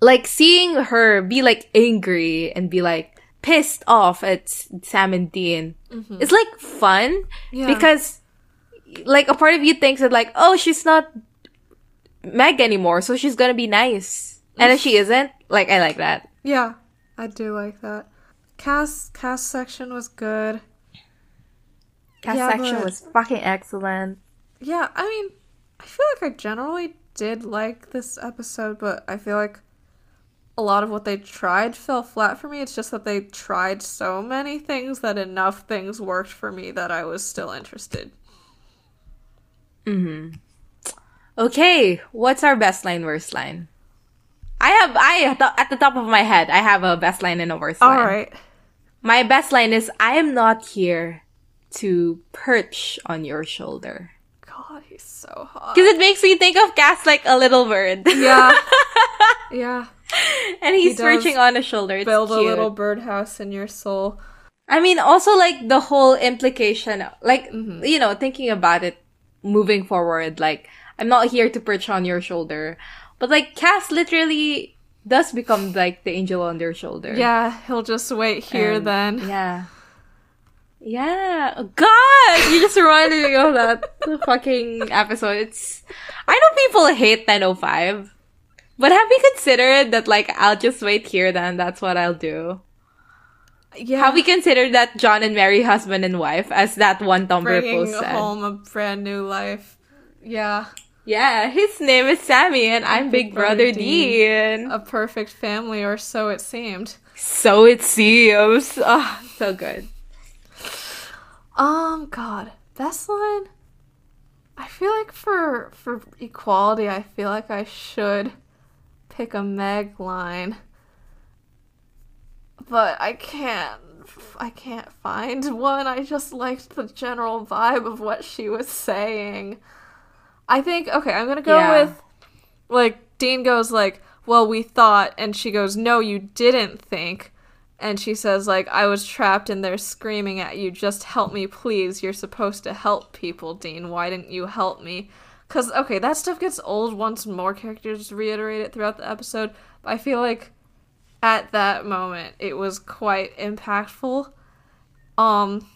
like seeing her be like angry and be like pissed off at Sam and Dean, mm-hmm. it's like fun Yeah. because like a part of you thinks that like oh she's not Meg anymore, so she's gonna be nice, and if she [LAUGHS] isn't, like I like that. Yeah, I do like that. Cast cast section was good. Cast Yeah, section but- was fucking excellent. Yeah, I mean, I feel like I generally did like this episode, but I feel like a lot of what they tried fell flat for me. It's just that they tried so many things that enough things worked for me that I was still interested. Hmm. Okay, what's our best line, worst line? I have I at the- top of my head, I have a best line and a worst line. All right. My best line is I am not here to perch on your shoulder. God, he's so hot. Because it makes me think of Cass like a little bird. Yeah. [LAUGHS] [LAUGHS] yeah. and he's does perching on a shoulder. It's Build a little birdhouse in your soul. I mean, also like the whole implication, like, Mm-hmm. you know, thinking about it moving forward, like, I'm not here to perch on your shoulder. But like, Cass literally does become like the angel on their shoulder. Yeah, he'll just wait here And- then. Yeah. Yeah. Oh, God! You just reminded me of that [LAUGHS] fucking episode. It's. I know people hate 905. But have you considered that, like, I'll just wait here then? That's what I'll do. Yeah. Have we considered that John and Mary, husband and wife, as that one Tumblr bringing post said? home a brand new life. Yeah. Yeah, his name is Sammy and I'm Big, Brother, Dean. A perfect family, or so it seemed. So it seems. Ah, so good. Um, God, best line. I feel like for for equality, I feel like I should pick a Meg line, but I can't. I can't find one. I just liked the general vibe of what she was saying. I think okay. I'm gonna go Yeah. with like Dean goes like, "Well, we thought," and she goes, "No, you didn't think." And she says like, "I was trapped in there screaming at you, just help me, please. You're supposed to help people, Dean. Why didn't you help me?" Cuz okay, that stuff gets old once more characters reiterate it throughout the episode, but I feel like at that moment it was quite impactful. Um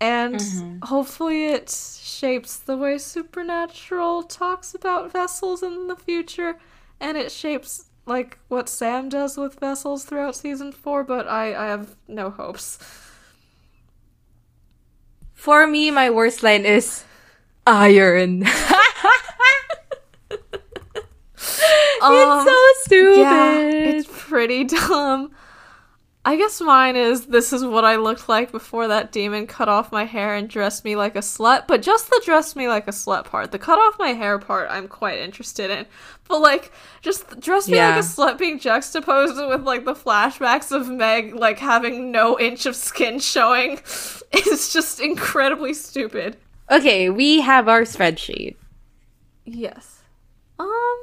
and hopefully it shapes the way Supernatural talks about vessels in the future, and it shapes like what Sam does with vessels throughout season four. But I, I have no hopes. For me, my worst line is iron. [LAUGHS] Um, it's so stupid. Yeah, it's pretty dumb. I guess mine is this is what I looked like before that demon cut off my hair and dressed me like a slut, but just the dress me like a slut part. The cut off my hair part I'm quite interested in. But like just dress me Yeah. like a slut being juxtaposed with like the flashbacks of Meg like having no inch of skin [LAUGHS] showing is just incredibly stupid. okay, we have our spreadsheet. Yes. Um.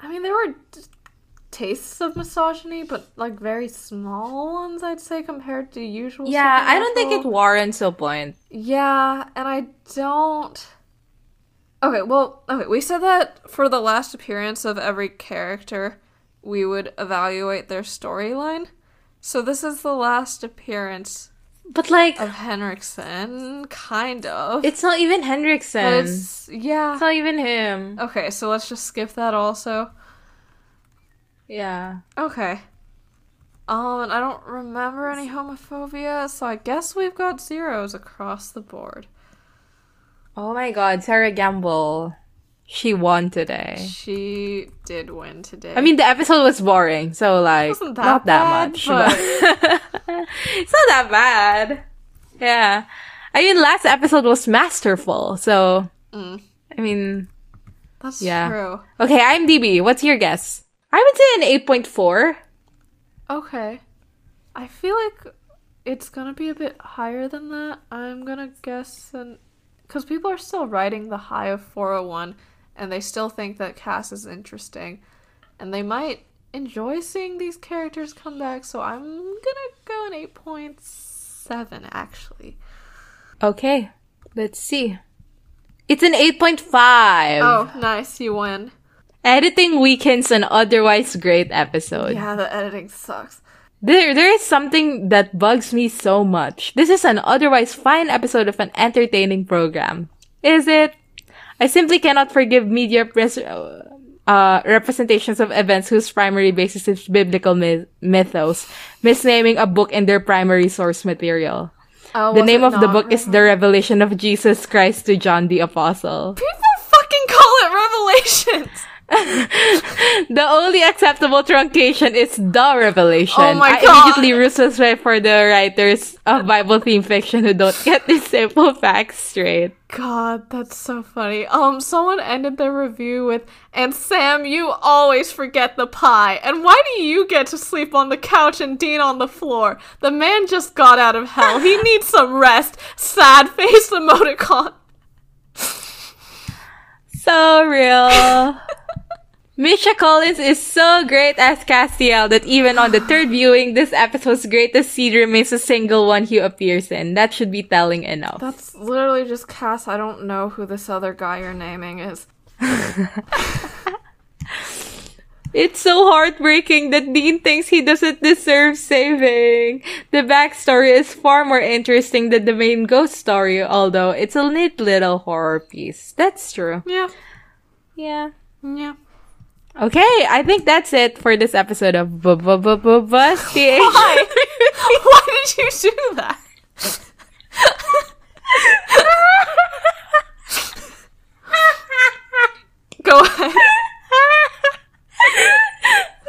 I mean, there were t- tastes of misogyny, but like very small ones, I'd say, compared to usual. Yeah, I don't think it warrants a point. Yeah, and I don't. Okay, well, okay, we said that for the last appearance of every character, we would evaluate their storyline. So this is the last appearance But like, of Henriksen, kind of. it's not even but Henriksen. It's, yeah. it's not even him. Okay, so let's just skip that also. Yeah. Okay. Um, and I don't remember any homophobia, so I guess we've got zeros across the board. Oh my god, Sera Gamble. She won today. She did win today. I mean, the episode was boring, so like, that not that much. but- but- [LAUGHS] it's not that bad. Yeah. I mean, last episode was masterful, so. Mm. I mean, that's yeah. true. okay, I'm IMDb. what's your guess? I would say an 8.4. Okay. I feel like it's gonna be a bit higher than that. I'm gonna guess and because people are still writing the high of 401 and they still think that Cass is interesting and they might enjoy seeing these characters come back, so I'm gonna go an 8.7 actually. Okay, let's see. It's an 8.5. Oh, nice, you win. Editing weekends an otherwise great episode. Yeah, the editing sucks. There, there is something that bugs me so much. This is an otherwise fine episode of an entertaining program. Is it? I simply cannot forgive media pres- uh, representations of events whose primary basis is biblical myth- mythos, misnaming a book in their primary source material. Oh, The name of the book is The Revelation of Jesus Christ to John the Apostle. People fucking call it Revelations! [LAUGHS] The only acceptable truncation is the revelation. Oh my god! I immediately root respect for the writers of Bible themed fiction who don't get these simple facts straight. God, that's so funny. Um, someone ended their review with, and Sam, you always forget the pie. And why do you get to sleep on the couch and Dean on the floor? The man just got out of hell. He [LAUGHS] needs some rest. Sad face [LAUGHS] emoticon. So real. Misha Collins is so great as Castiel that even on the third viewing, this episode's greatest seed remains a single one he appears in. That should be telling enough. That's literally just Cass. I don't know who this other guy you're naming is. [LAUGHS] It's so heartbreaking that Dean thinks he doesn't deserve saving. The backstory is far more interesting than the main ghost story, although it's a neat little horror piece. That's true. Yeah, Yeah. yeah. Okay, I think that's it for this episode of Bu- Bu- Bu- Bu- Busty. Why? [LAUGHS] Why did you do that? Go ahead.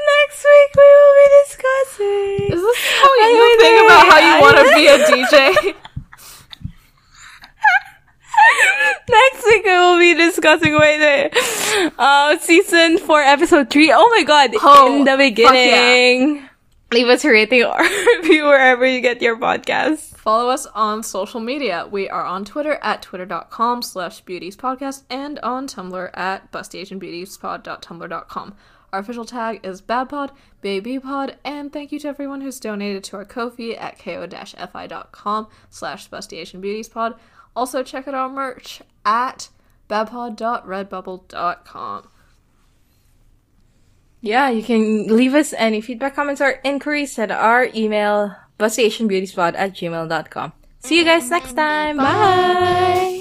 Next week we will be discussing. Is this how you I think about how you want to be a DJ? [LAUGHS] [LAUGHS] Next week we will be discussing wait, wait, uh season four episode three. Oh my god! Oh, in the beginning, leave us a rating or [LAUGHS] review wherever you get your podcast. Follow us on social media. We are on Twitter at twitter.com slash beautiespodcast and on Tumblr at bustyasianbeautiespod.tumblr.com. Our official tag is babpod, babypod, and thank you to everyone who's donated to our Ko-fi at ko-fi.com slash bustyasianbeautiespod. Also check out our merch at babpod.redbubble.com. Yeah, you can leave us any feedback, comments, or inquiries at our email, bustyasianbeautiespod at gmail.com. See you guys next time. Bye.